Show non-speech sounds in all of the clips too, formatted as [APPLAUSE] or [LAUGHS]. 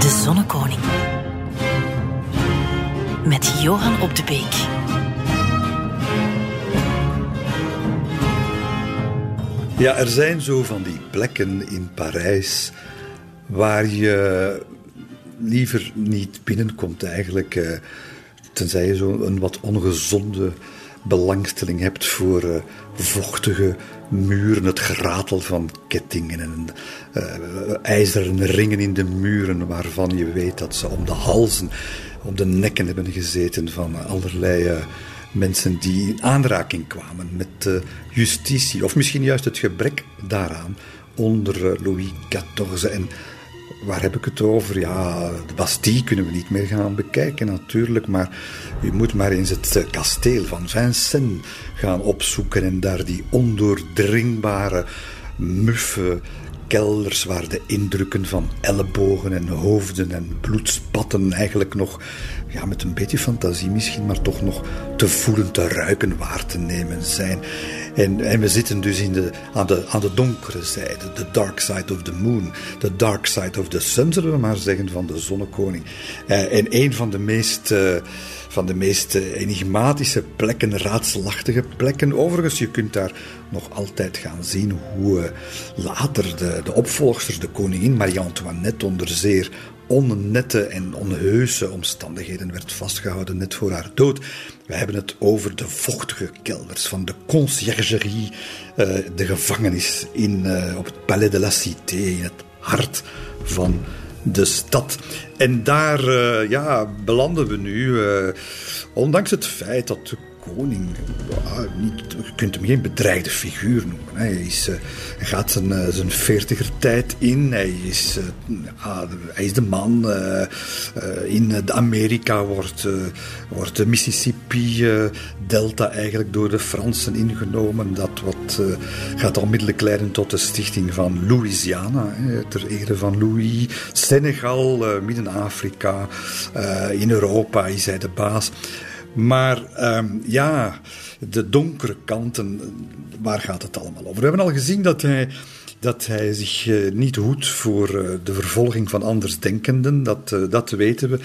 De Zonnekoning. Met Johan op de Beek. Ja, er zijn zo van die plekken in Parijs waar je liever niet binnenkomt eigenlijk. eh, Tenzij je zo een wat ongezonde belangstelling hebt voor eh, vochtige muren, het geratel van kettingen en eh, ijzeren ringen in de muren waarvan je weet dat ze om de halzen, om de nekken hebben gezeten van allerlei eh, mensen die in aanraking kwamen met justitie, of misschien juist het gebrek daaraan onder Louis XIV. En Waar heb ik het over? Ja, de Bastille kunnen we niet meer gaan bekijken natuurlijk, maar u moet maar eens het eh, kasteel van Vincennes gaan opzoeken en daar die ondoordringbare, muffe kelders waar de indrukken van ellebogen en hoofden en bloedspatten eigenlijk nog, ja, met een beetje fantasie misschien, maar toch nog te voelen, te ruiken, waar te nemen zijn. En, en we zitten dus in de, aan, de, aan de donkere zijde, de dark side of the moon, de dark side of the sun, zullen we maar zeggen, van de zonnekoning. Eh, en een van de meest, eh, van de meest enigmatische plekken, raadselachtige plekken. Overigens, je kunt daar nog altijd gaan zien hoe eh, later de, de de koningin Marie-Antoinette, onder zeer onnette en onheuse omstandigheden werd vastgehouden net voor haar dood. We hebben het over de vochtige kelders van de conciergerie, eh, de gevangenis in, eh, op het Palais de la Cité, in het hart van de stad. En daar eh, ja, belanden we nu, ondanks het feit dat de koning, je kunt hem geen bedreigde figuur noemen. Hij, is, eh, gaat zijn, eh, zijn veertiger tijd in, hij is, eh, hij is de man. in de Amerika wordt, wordt de Mississippi-delta eigenlijk door de Fransen ingenomen. Dat wat, gaat onmiddellijk leiden tot de stichting van Louisiana, ter ere van Louis. Senegal, Midden-Afrika, in Europa is hij de baas. Maar ehm, ja, de donkere kanten, waar gaat het allemaal over? We hebben al gezien dat hij, dat hij zich eh, niet hoedt voor eh, de vervolging van andersdenkenden, dat, eh, dat weten we.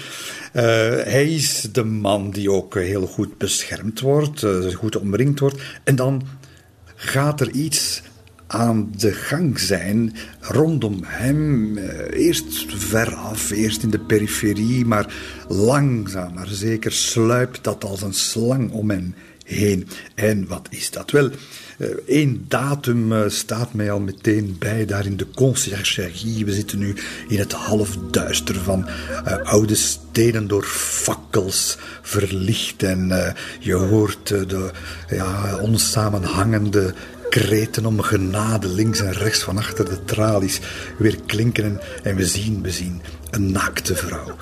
Hij is de man die ook heel goed beschermd wordt, goed omringd wordt. En dan gaat er iets aan de gang zijn rondom hem. eh, Eerst veraf, eerst in de periferie, maar langzaam maar zeker sluipt dat als een slang om hem heen. En wat is dat? Wel, één datum eh, staat mij al meteen bij, daar in de conciergerie. We zitten nu in het halfduister van eh, oude steden door fakkels verlicht. En eh, je hoort eh, de ja, onsamenhangende kreten om genade links en rechts van achter de tralies weer klinken. En, we zien, we zien een naakte vrouw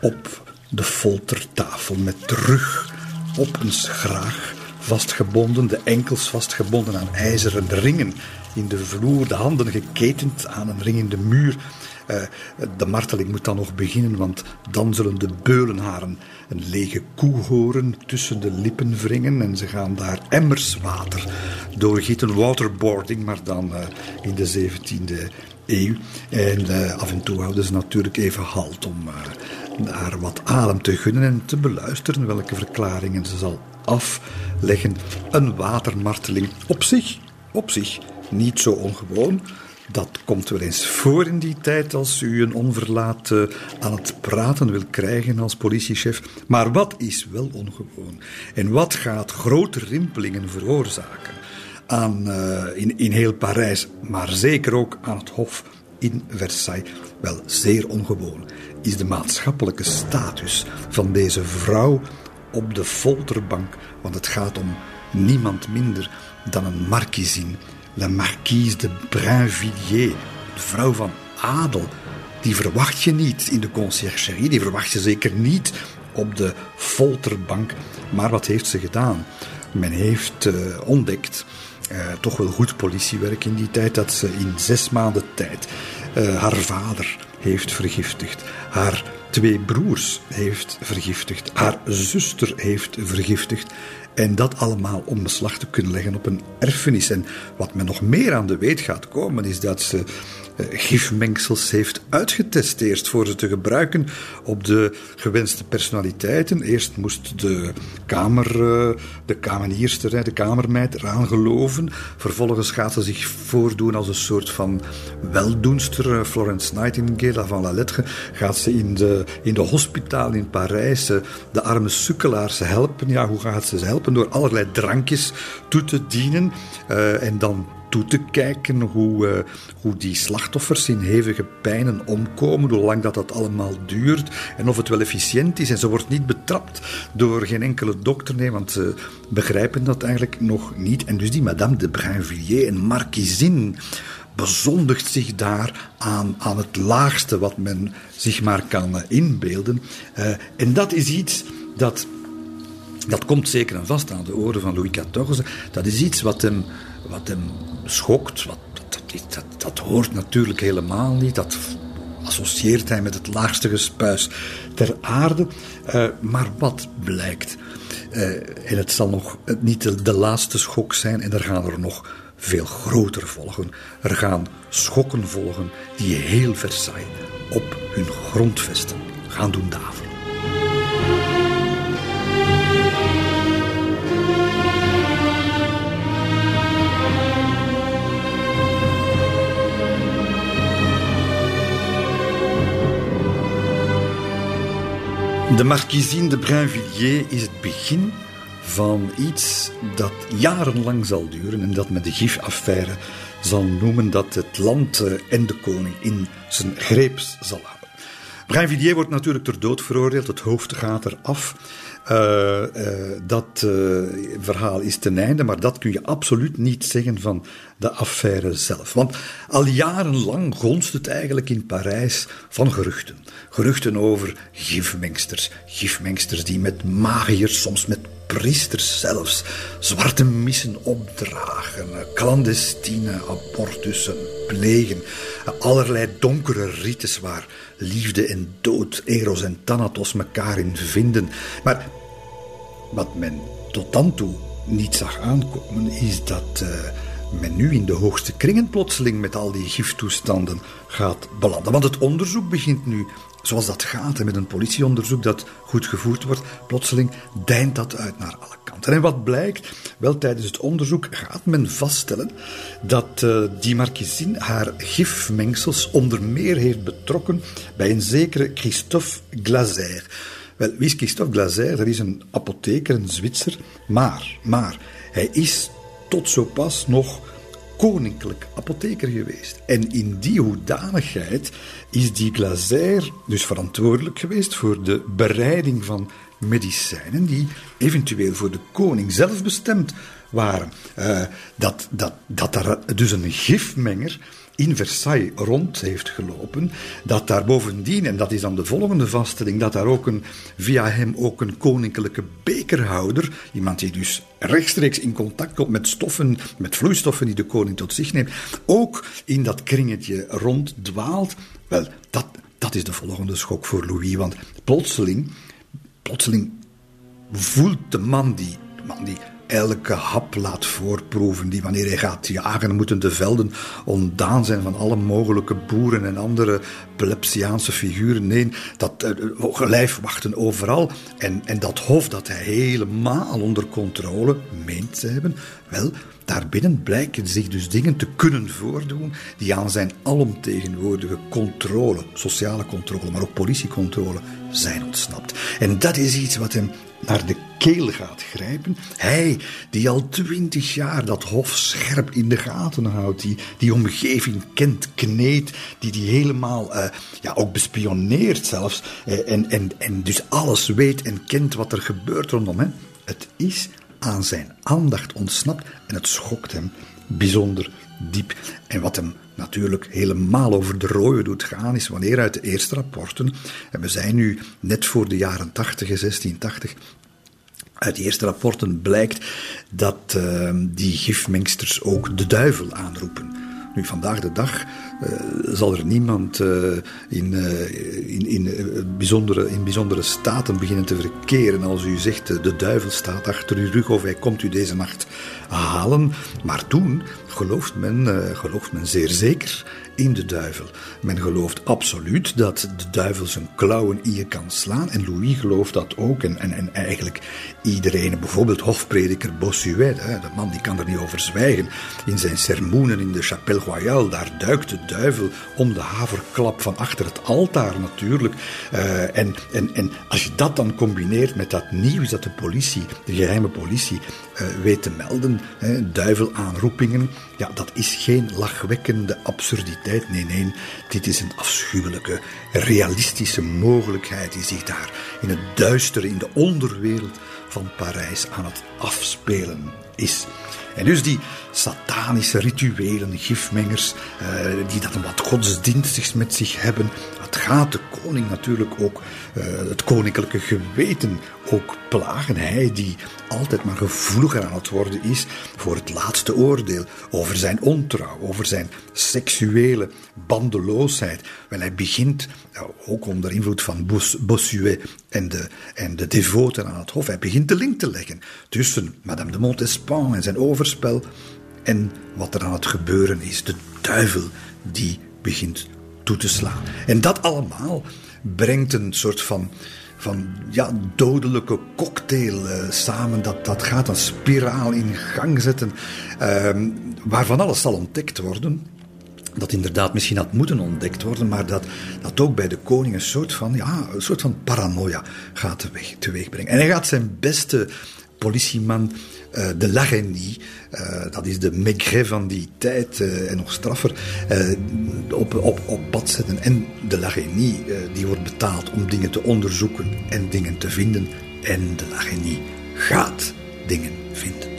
op de foltertafel met de rug op een schraag vastgebonden, de enkels vastgebonden aan ijzeren ringen in de vloer, de handen geketend aan een ring in de muur. Eh, de marteling moet dan nog beginnen, want dan zullen de beulenharen een lege koe horen tussen de lippen wringen en ze gaan daar emmers water doorgieten, waterboarding, maar dan eh, in de 17e eeuw. En eh, af en toe houden ze natuurlijk even halt om haar wat adem te gunnen en te beluisteren welke verklaringen ze zal afleggen. Een watermarteling op zich, op zich, niet zo ongewoon. Dat komt wel eens voor in die tijd als u een onverlaat eh, aan het praten wil krijgen als politiechef. Maar wat is wel ongewoon? En wat gaat grote rimpelingen veroorzaken aan, eh, in, in heel Parijs, maar zeker ook aan het Hof in Versailles? Wel, zeer ongewoon is de maatschappelijke status van deze vrouw op de folterbank, want het gaat om niemand minder dan een markiezin, la marquise de Brinvilliers, de vrouw van adel. Die verwacht je niet in de conciergerie, die verwacht je zeker niet op de folterbank. Maar wat heeft ze gedaan? Men heeft eh, ontdekt, eh, toch wel goed politiewerk in die tijd, dat ze in zes maanden tijd eh, haar vader heeft vergiftigd, haar twee broers heeft vergiftigd, haar zuster heeft vergiftigd. En dat allemaal om beslag te kunnen leggen op een erfenis. En wat men nog meer aan de weet gaat komen, is dat ze gifmengsels heeft uitgetesteerd voor ze te gebruiken op de gewenste personaliteiten. Eerst moest de kamer, eh, de kamerierster, de kamermeid eraan geloven. Vervolgens gaat ze zich voordoen als een soort van weldoenster. Eh, Florence Nightingale van La Lettre gaat ze in de, in de hospitaal in Parijs de arme sukkelaars helpen. Ja, hoe gaat ze ze helpen? Door allerlei drankjes toe te dienen. en dan toe te kijken hoe, uh, hoe die slachtoffers in hevige pijnen omkomen, hoe lang dat, dat allemaal duurt en of het wel efficiënt is. En ze wordt niet betrapt door geen enkele dokter, nee, want ze begrijpen dat eigenlijk nog niet. En dus die Madame de Brinvilliers, een markiezin, bezondigt zich daar aan, aan het laagste wat men zich maar kan inbeelden. Uh, en dat is iets dat dat komt zeker en vast aan de oren van Louis XIV. Dat is iets wat hem, wat hem schokt. Wat, dat, dat, hoort natuurlijk helemaal niet. Dat associeert hij met het laagste gespuis ter aarde. Uh, maar wat blijkt? Uh, en het zal nog niet de, de, laatste schok zijn, en er gaan er nog veel groter volgen. Er gaan schokken volgen die heel Versailles op hun grondvesten gaan doen daveren. De Marquisine de Brinvilliers is het begin van iets dat jarenlang zal duren en dat men de gifaffaire zal noemen dat het land eh, en de koning in zijn greep zal houden. Brinvilliers wordt natuurlijk ter dood veroordeeld, het hoofd gaat eraf. Uh, uh, dat uh, verhaal is ten einde, maar dat kun je absoluut niet zeggen van de affaire zelf. Want al jarenlang gonst het eigenlijk in Parijs van geruchten. Geruchten over gifmengsters. Gifmengsters die met magiërs, soms met priesters zelfs, zwarte missen opdragen, clandestine abortussen plegen, allerlei donkere rites waar liefde en dood, Eros en Thanatos elkaar in vinden. Maar wat men tot dan toe niet zag aankomen, is dat uh, men nu in de hoogste kringen plotseling met al die giftoestanden gaat belanden. Want het onderzoek begint nu zoals dat gaat met een politieonderzoek dat goed gevoerd wordt, plotseling deint dat uit naar alle kanten. En wat blijkt? Wel, tijdens het onderzoek gaat men vaststellen dat uh, die markiezin haar gifmengsels onder meer heeft betrokken bij een zekere Christophe Glazer. Wel, wie is Christophe Glazer? Dat is een apotheker, een Zwitser, maar, maar, hij is tot zo pas nog koninklijk apotheker geweest. En in die hoedanigheid is die Glazer dus verantwoordelijk geweest voor de bereiding van medicijnen die eventueel voor de koning zelf bestemd waren. Uh, dat, dat, dat er dus een gifmenger in Versailles rond heeft gelopen, dat daar bovendien, en dat is dan de volgende vaststelling, dat daar ook een, via hem ook een koninklijke bekerhouder, iemand die dus rechtstreeks in contact komt met stoffen, met vloeistoffen die de koning tot zich neemt, ook in dat kringetje ronddwaalt. Wel, dat, dat is de volgende schok voor Louis, want plotseling, plotseling voelt de man die, de man die elke hap laat voorproeven. Die wanneer hij gaat jagen, moeten de velden ontdaan zijn van alle mogelijke boeren en andere plepsiaanse figuren. Nee, dat uh, lijfwachten overal. En, en dat hof dat hij helemaal onder controle meent te hebben, wel, daarbinnen blijken zich dus dingen te kunnen voordoen die aan zijn alomtegenwoordige controle, sociale controle, maar ook politiecontrole, zijn ontsnapt. En dat is iets wat hem naar de keel gaat grijpen. Hij, die al twintig jaar dat hof scherp in de gaten houdt, die die omgeving kent, kneedt, die die helemaal, uh, ja, ook bespioneert zelfs, uh, en, en, en dus alles weet en kent wat er gebeurt rondom hem. Het is aan zijn aandacht ontsnapt en het schokt hem bijzonder En wat hem natuurlijk helemaal over de rode doet gaan, is wanneer uit de eerste rapporten, en we zijn nu net voor de jaren 80, 1680, uit de eerste rapporten blijkt dat uh, die gifmengsters ook de duivel aanroepen. Nu, vandaag de dag zal er niemand in, in, in, bijzondere, in bijzondere staten beginnen te verkeren als u zegt de duivel staat achter uw rug of hij komt u deze nacht halen. Maar toen gelooft men, gelooft men zeer zeker in de duivel. Men gelooft absoluut dat de duivel zijn klauwen in je kan slaan. En Louis gelooft dat ook. En, en, en eigenlijk iedereen, bijvoorbeeld hofprediker Bossuet, de man die kan er niet over zwijgen. In zijn sermoenen in de Chapelle Royale, daar duikt de duivel om de haverklap van achter het altaar natuurlijk. Uh, en, en, en als je dat dan combineert met dat nieuws dat de politie, de geheime politie, uh, weet te melden, hè, duivelaanroepingen, ja, dat is geen lachwekkende absurditeit. Nee, nee, dit is een afschuwelijke, realistische mogelijkheid die zich daar in het duistere, in de onderwereld van Parijs aan het afspelen is. En dus die satanische rituelen, gifmengers, eh, die dat een wat godsdienstigs met zich hebben. Het gaat de koning natuurlijk ook, het koninklijke geweten ook plagen. Hij die altijd maar gevoeliger aan het worden is voor het laatste oordeel over zijn ontrouw, over zijn seksuele bandeloosheid. Wel, hij begint, ook onder invloed van Bossuet en de, en de devoten aan het hof, hij begint de link te leggen tussen Madame de Montespan en zijn overspel en wat er aan het gebeuren is. De duivel die begint toe te slaan. En dat allemaal brengt een soort van, van ja, dodelijke cocktail uh, samen. Dat, dat gaat een spiraal in gang zetten, uh, waarvan alles zal ontdekt worden. Dat inderdaad misschien had moeten ontdekt worden, maar dat, dat ook bij de koning een soort van, ja, een soort van paranoia gaat teweeg, teweeg brengen. En hij gaat zijn beste politieman uh, de Lagenie, uh, dat is de Maigret van die tijd uh, en nog straffer, op, op, op pad zetten. En de Lagenie, die wordt betaald om dingen te onderzoeken en dingen te vinden. En de Lagenie gaat dingen vinden.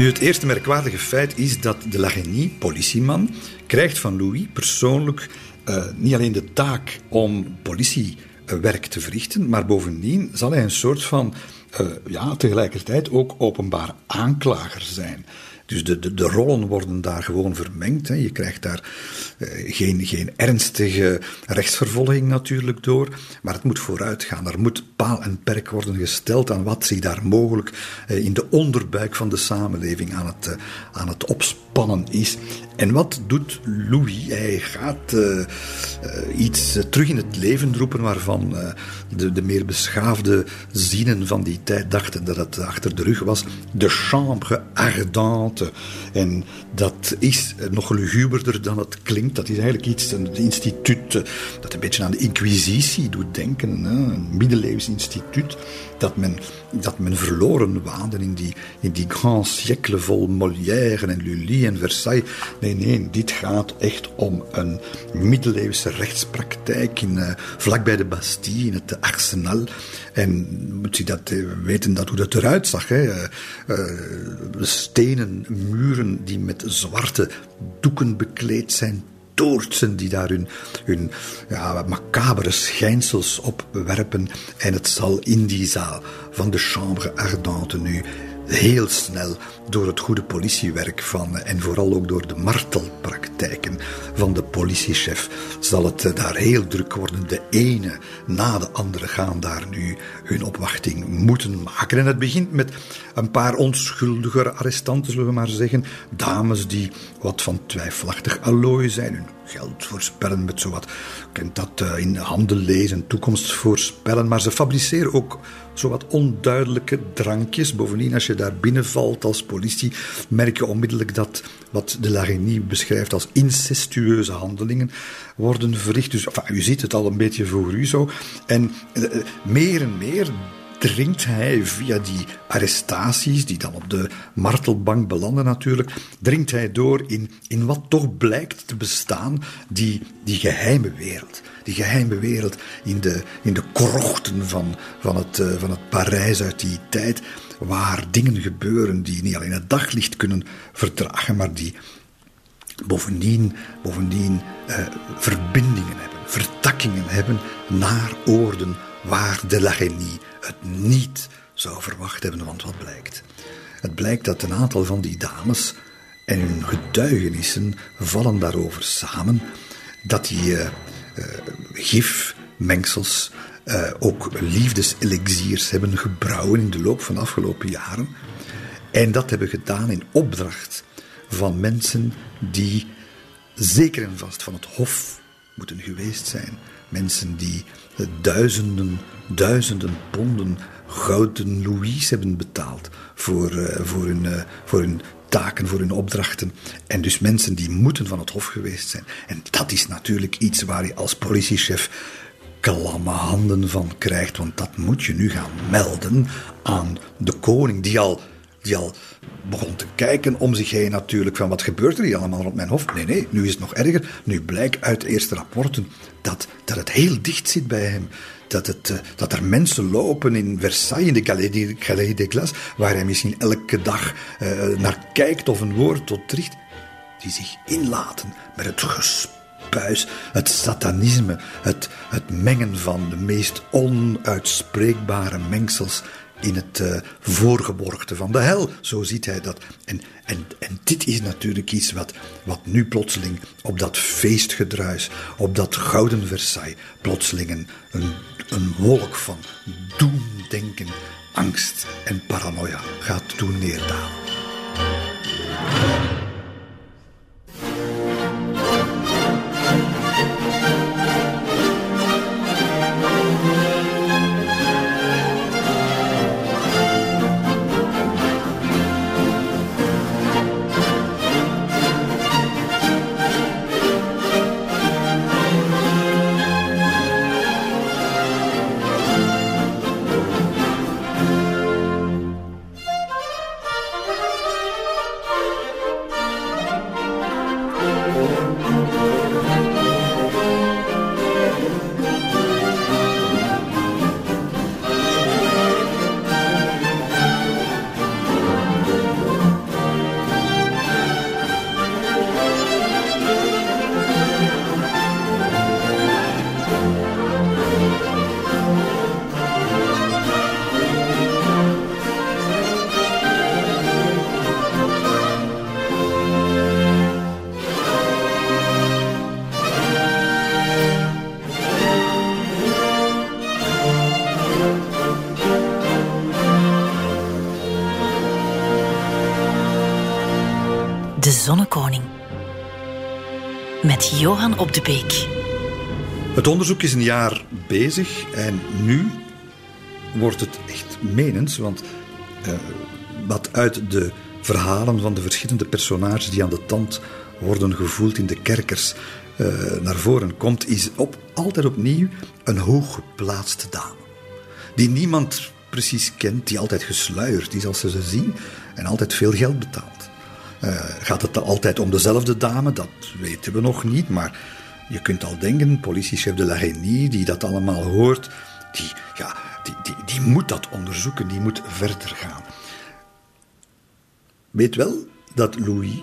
Nu, het eerste merkwaardige feit is dat de Lagenie, politieman, krijgt van Louis persoonlijk uh, niet alleen de taak om politiewerk te verrichten, maar bovendien zal hij een soort van, uh, ja, tegelijkertijd ook openbaar aanklager zijn. Dus de, de, de rollen worden daar gewoon vermengd. Hè. Je krijgt daar uh, geen, geen ernstige rechtsvervolging natuurlijk door, maar het moet vooruit gaan. Er moet paal en perk worden gesteld aan wat zich daar mogelijk uh, in de onderbuik van de samenleving aan het, uh, aan het opspannen is. En wat doet Louis? Hij gaat iets terug in het leven roepen waarvan de, de meer beschaafde zienen van die tijd dachten dat het achter de rug was. De chambre ardente en dat is nog luguberder dan het klinkt. Dat is eigenlijk iets, een instituut eh, dat een beetje aan de inquisitie doet denken. Een middeleeuws instituut dat men, dat men verloren waande in die, in die grand siècle vol Molière en Lully en Versailles. Nee, nee, dit gaat echt om een middeleeuwse rechtspraktijk in, uh, vlakbij de Bastille, in het Arsenal. En moet je dat uh, weten dat, hoe dat eruit zag. Hè? Stenen muren die met zwarte doeken bekleed zijn, toortsen die daar hun, hun ja, macabere schijnsels op werpen. En het zal in die zaal van de Chambre Ardente nu heel snel door het goede politiewerk van en vooral ook door de martelpraktijken van de politiechef zal het eh, daar heel druk worden. De ene na de andere gaan daar nu hun opwachting moeten maken. En het begint met een paar onschuldigere arrestanten, zullen we maar zeggen. Dames die wat van twijfelachtig allooi zijn, hun geld voorspellen met zowat, kent dat uh, in handen lezen, toekomst voorspellen. Maar ze fabriceren ook zowat onduidelijke drankjes. Bovendien, als je daar binnenvalt als politie, merk je onmiddellijk dat wat de Larigny beschrijft als incestueuze handelingen worden verricht. Dus u ziet het al een beetje voor u zo. En uh, meer en meer dringt hij via die arrestaties, die dan op de martelbank belanden natuurlijk, dringt hij door in, in wat toch blijkt te bestaan, die, die geheime wereld. Die geheime wereld in de, in de krochten van, van, het, uh, van het Parijs uit die tijd, waar dingen gebeuren die niet alleen het daglicht kunnen verdragen, maar die bovendien, bovendien uh, verbindingen hebben, vertakkingen hebben naar oorden waar de Lagenie het niet zou verwacht hebben, want wat blijkt? Het blijkt dat een aantal van die dames en hun getuigenissen vallen daarover samen dat die uh, gifmengsels uh, ook liefdeselixiers hebben gebrouwen in de loop van de afgelopen jaren. En dat hebben gedaan in opdracht van mensen die zeker en vast van het Hof moeten geweest zijn. Mensen die duizenden, duizenden ponden gouden louis hebben betaald voor, uh, voor, hun, uh, voor hun taken, voor hun opdrachten. En dus mensen die moeten van het Hof geweest zijn. En dat is natuurlijk iets waar je als politiechef klamme handen van krijgt. Want dat moet je nu gaan melden aan de koning, die al, die al begon te kijken om zich heen natuurlijk van wat gebeurt er hier allemaal rond mijn hof. Nee, nee, nu is het nog erger. Nu blijkt uit eerste rapporten dat, dat het heel dicht zit bij hem. Dat, het, uh, dat er mensen lopen in Versailles, in de Calais de, Calais de Glace, waar hij misschien elke dag uh, naar kijkt of een woord tot richt, die zich inlaten met het gespuis, het satanisme, het, het mengen van de meest onuitspreekbare mengsels in het uh, voorgeborgte van de hel. Zo ziet hij dat. En, en, en dit is natuurlijk iets wat, wat nu plotseling op dat feestgedruis, op dat gouden Versailles, plotseling een, een, een wolk van doemdenken, angst en paranoia gaat doen neerdalen. Op de Beek. Het onderzoek is een jaar bezig en nu wordt het echt menens, want uh, wat uit de verhalen van de verschillende personages die aan de tand worden gevoeld in de kerkers uh, naar voren komt, is op, altijd opnieuw een hooggeplaatste dame. Die niemand precies kent, die altijd gesluierd is als ze ze zien en altijd veel geld betaalt. Uh, gaat het altijd om dezelfde dame? Dat weten we nog niet, maar je kunt al denken, politiechef de la Reynie, die dat allemaal hoort, die, ja, die, die, die moet dat onderzoeken, die moet verder gaan. Weet wel dat Louis,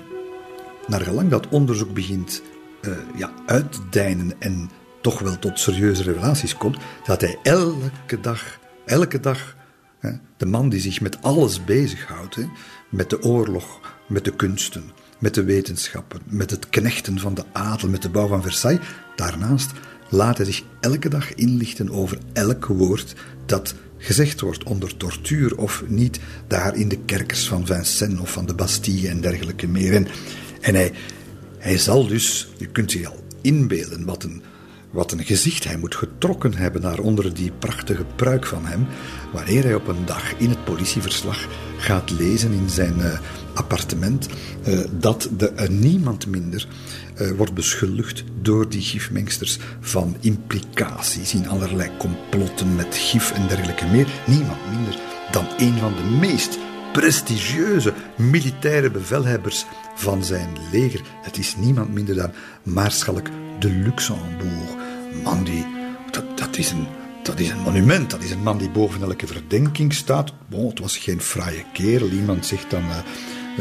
naar gelang dat onderzoek begint uh, ja, uit te deinen en toch wel tot serieuze revelaties komt, dat hij elke dag, elke dag, hè, de man die zich met alles bezighoudt, hè, met de oorlog, met de kunsten, met de wetenschappen, met het knechten van de adel, met de bouw van Versailles. Daarnaast laat hij zich elke dag inlichten over elk woord dat gezegd wordt onder tortuur of niet daar in de kerkers van Vincennes of van de Bastille en dergelijke meer. En, en hij, hij zal dus, je kunt zich al inbeelden wat een, wat een gezicht hij moet getrokken hebben daar onder die prachtige pruik van hem, wanneer hij op een dag in het politieverslag gaat lezen in zijn uh, appartement uh, dat de, uh, niemand minder wordt beschuldigd door die gifmengsters van implicaties in allerlei complotten met gif en dergelijke meer. Niemand minder dan een van de meest prestigieuze militaire bevelhebbers van zijn leger. Het is niemand minder dan Maarschalk de Luxembourg. Man, die, dat, is een, dat is een monument. Dat is een man die boven elke verdenking staat. Bon, het was geen fraaie kerel. Iemand zegt dan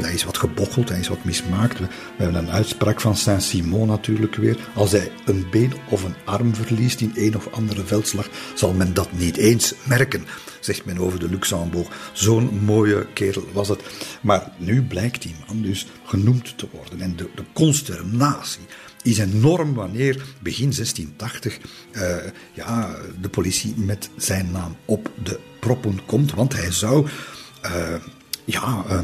Hij is wat gebocheld, hij is wat mismaakt. We, hebben een uitspraak van Saint-Simon natuurlijk weer. Als hij een been of een arm verliest in een of andere veldslag, zal men dat niet eens merken, zegt men over de Luxembourg. Zo'n mooie kerel was het. Maar nu blijkt die man dus genoemd te worden. En de, de consternatie is enorm wanneer begin 1680 uh, eh, ja, de politie met zijn naam op de proppen komt. Want hij zou uh, ja, uh,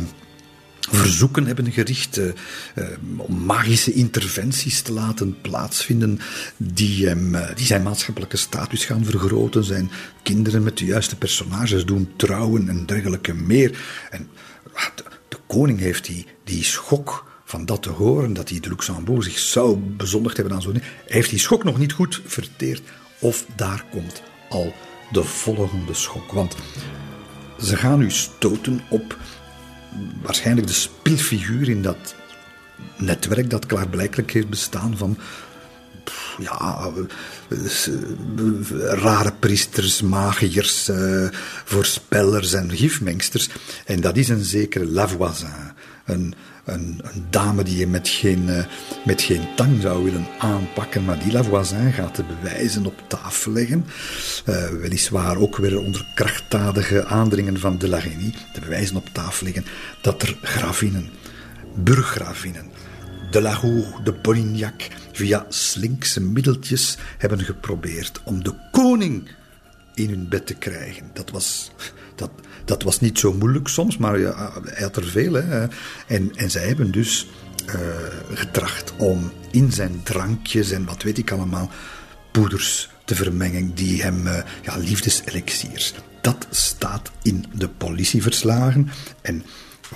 verzoeken hebben gericht uh, om magische interventies te laten plaatsvinden die, hem, die zijn maatschappelijke status gaan vergroten, zijn kinderen met de juiste personages doen trouwen en dergelijke meer. En de, de koning heeft die, die schok van dat te horen, dat hij de Luxembourg zich zou bezondigd hebben aan zo'n... Heeft die schok nog niet goed verteerd. Of daar komt al de volgende schok. Want ze gaan u stoten op waarschijnlijk de spilfiguur in dat netwerk dat klaarblijkelijk heeft bestaan van ja, rare priesters, magiërs, uh, voorspellers en gifmengsters. En dat is een zekere Lavoisin, een, een, dame die je met geen, uh, met geen tang zou willen aanpakken, maar die Lavoisin gaat de bewijzen op tafel leggen. Uh, weliswaar ook weer onder krachtdadige aandringen van de Lagenie, de bewijzen op tafel leggen dat er gravinnen, burggravinnen, de Laroux, de Polignac, via slinkse middeltjes hebben geprobeerd om de koning in hun bed te krijgen. Dat was, dat, dat was niet zo moeilijk soms, maar ja, hij had er veel. Hè. En, en zij hebben dus uh, getracht om in zijn drankjes en wat weet ik allemaal, poeders te vermengen die hem, uh, ja, liefdeselixiers. Dat staat in de politieverslagen. En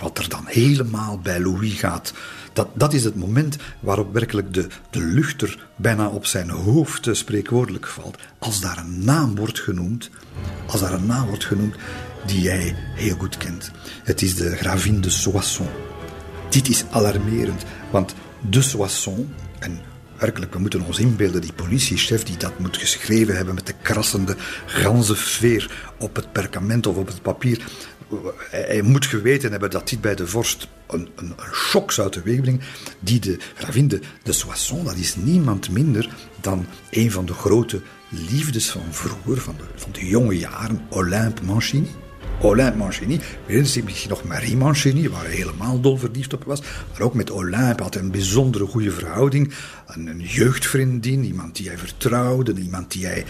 wat er dan helemaal bij Louis gaat, dat, dat is het moment waarop werkelijk de, de lucht er bijna op zijn hoofd spreekwoordelijk valt. Als daar een naam wordt genoemd, als daar een naam wordt genoemd die jij heel goed kent. Het is de gravin de Soissons. Dit is alarmerend, want de Soissons, en werkelijk, we moeten ons inbeelden, die politiechef die dat moet geschreven hebben met de krassende ganzenveer op het perkament of op het papier, hij moet geweten hebben dat dit bij de vorst een, een, een shock zou teweegbrengen. Die de gravin de, de Soissons, dat is niemand minder dan een van de grote liefdes van vroeger, van de, van de jonge jaren, Olympe Mancini. Olympe Mancini, misschien nog Marie Mancini, waar hij helemaal dol verliefd op was. Maar ook met Olympe had hij een bijzondere goede verhouding. Een, een jeugdvriendin, iemand die hij vertrouwde, iemand die hij,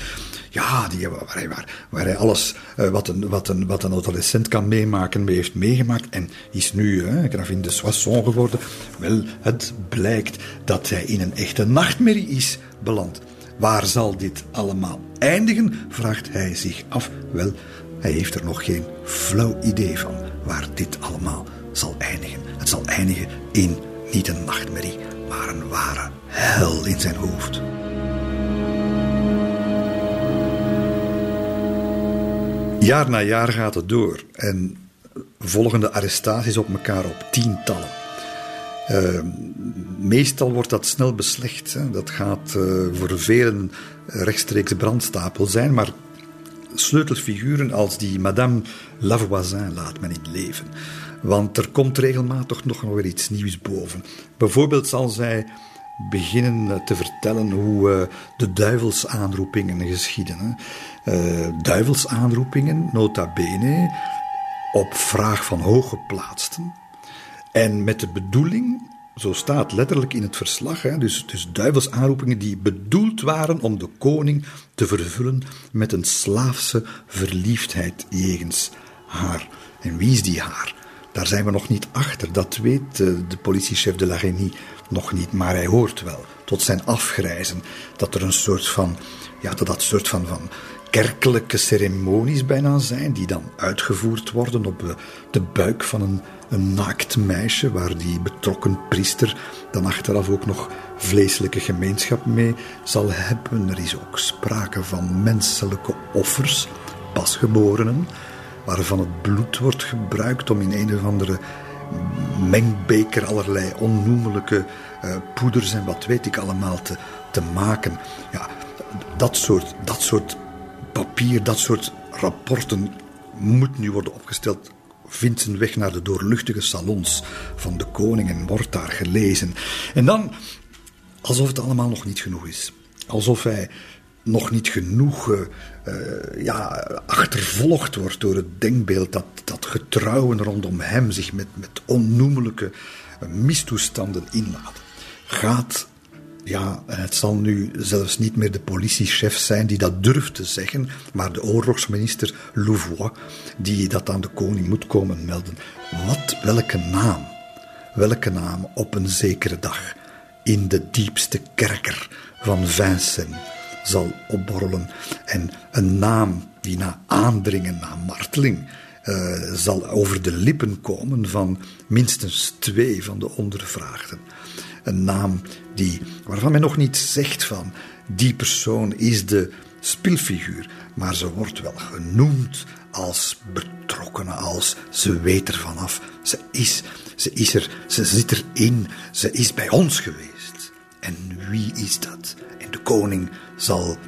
ja, die, waar, hij, waar, waar hij alles uh, wat, een, wat, een, wat een adolescent kan meemaken, mee heeft meegemaakt. En is nu uh, gravin de Soissons geworden. Wel, het blijkt dat hij in een echte nachtmerrie is beland. Waar zal dit allemaal eindigen? vraagt hij zich af. Wel, hij heeft er nog geen flauw idee van waar dit allemaal zal eindigen. Het zal eindigen in niet een nachtmerrie, maar een ware hel in zijn hoofd. Jaar na jaar gaat het door en volgende arrestaties op elkaar op tientallen. Uh, meestal wordt dat snel beslecht. Hè. Dat gaat uh, voor velen rechtstreeks brandstapel zijn, maar sleutelfiguren als die Madame Lavoisin laat men in leven. Want er komt regelmatig nog weer iets nieuws boven. Bijvoorbeeld zal zij beginnen te vertellen hoe uh, de duivelsaanroepingen geschieden. Uh, duivelsaanroepingen, nota bene, op vraag van hooggeplaatsten. En met de bedoeling zo staat letterlijk in het verslag, hè, dus, dus duivelsaanroepingen die bedoeld waren om de koning te vervullen met een slaafse verliefdheid jegens haar. En wie is die haar? Daar zijn we nog niet achter, dat weet de, de politiechef de la Renie nog niet, maar hij hoort wel, tot zijn afgrijzen, dat er een soort van, ja, dat dat soort van, van kerkelijke ceremonies bijna zijn, die dan uitgevoerd worden op de buik van een een naakt meisje waar die betrokken priester dan achteraf ook nog vleeselijke gemeenschap mee zal hebben. Er is ook sprake van menselijke offers, pasgeborenen, waarvan het bloed wordt gebruikt om in een of andere mengbeker allerlei onnoemelijke uh, poeders en wat weet ik allemaal te, te maken. Ja, dat soort, dat soort papier, dat soort rapporten moet nu worden opgesteld vindt zijn weg naar de doorluchtige salons van de koning en wordt daar gelezen. En dan, alsof het allemaal nog niet genoeg is. Alsof hij nog niet genoeg uh, ja, achtervolgd wordt door het denkbeeld dat, dat getrouwen rondom hem zich met, met onnoemelijke mistoestanden inladen. Gaat ja, het zal nu zelfs niet meer de politiechef zijn die dat durft te zeggen, maar de oorlogsminister Louvois, die dat aan de koning moet komen melden. Wat, welke naam, welke naam op een zekere dag in de diepste kerker van Vincennes zal opborrelen. En een naam die na aandringen, na marteling, uh, zal over de lippen komen van minstens twee van de ondervraagden. Een naam die, waarvan men nog niet zegt van die persoon is de spilfiguur, maar ze wordt wel genoemd als betrokkenen, als ze weet er vanaf. Ze is, ze is er, ze zit erin, ze is bij ons geweest. En wie is dat? En de koning zal,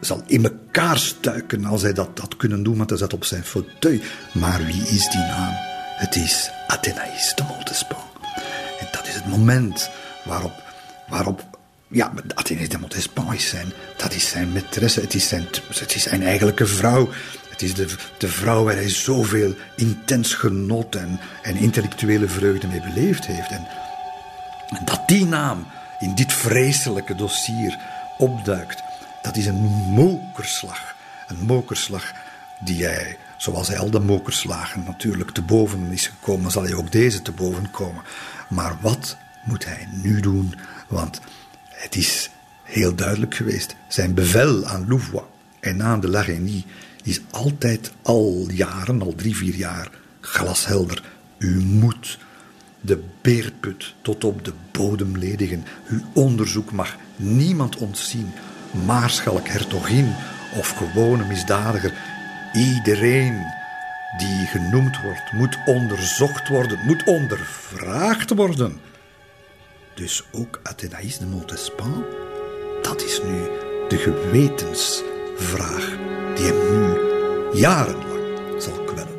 zal in elkaar stuiken als hij dat had kunnen doen, want hij zat op zijn fauteuil. Maar wie is die naam? Het is Athénaïs de Montespan. En dat is het moment waarop waarop ja, Athene de Montespan is zijn, dat is zijn maîtresse, het is zijn, het is zijn eigenlijke vrouw. Het is de, de vrouw waar hij zoveel intens genot en, en intellectuele vreugde mee beleefd heeft. En, en dat die naam in dit vreselijke dossier opduikt, dat is een mokerslag. Een mokerslag die hij, zoals hij al de mokerslagen natuurlijk te boven is gekomen, zal hij ook deze te boven komen. Maar wat moet hij nu doen? Want het is heel duidelijk geweest. Zijn bevel aan Louvois en aan de Larigny is altijd al jaren, al drie, vier jaar, glashelder. U moet de beerput tot op de bodem ledigen. Uw onderzoek mag niemand ontzien. Maarschalk, hertogin of gewone misdadiger. Iedereen die genoemd wordt, moet onderzocht worden, moet ondervraagd worden. Dus ook Athénaïs de Montespan, dat is nu de gewetensvraag die hem nu jarenlang zal kwellen.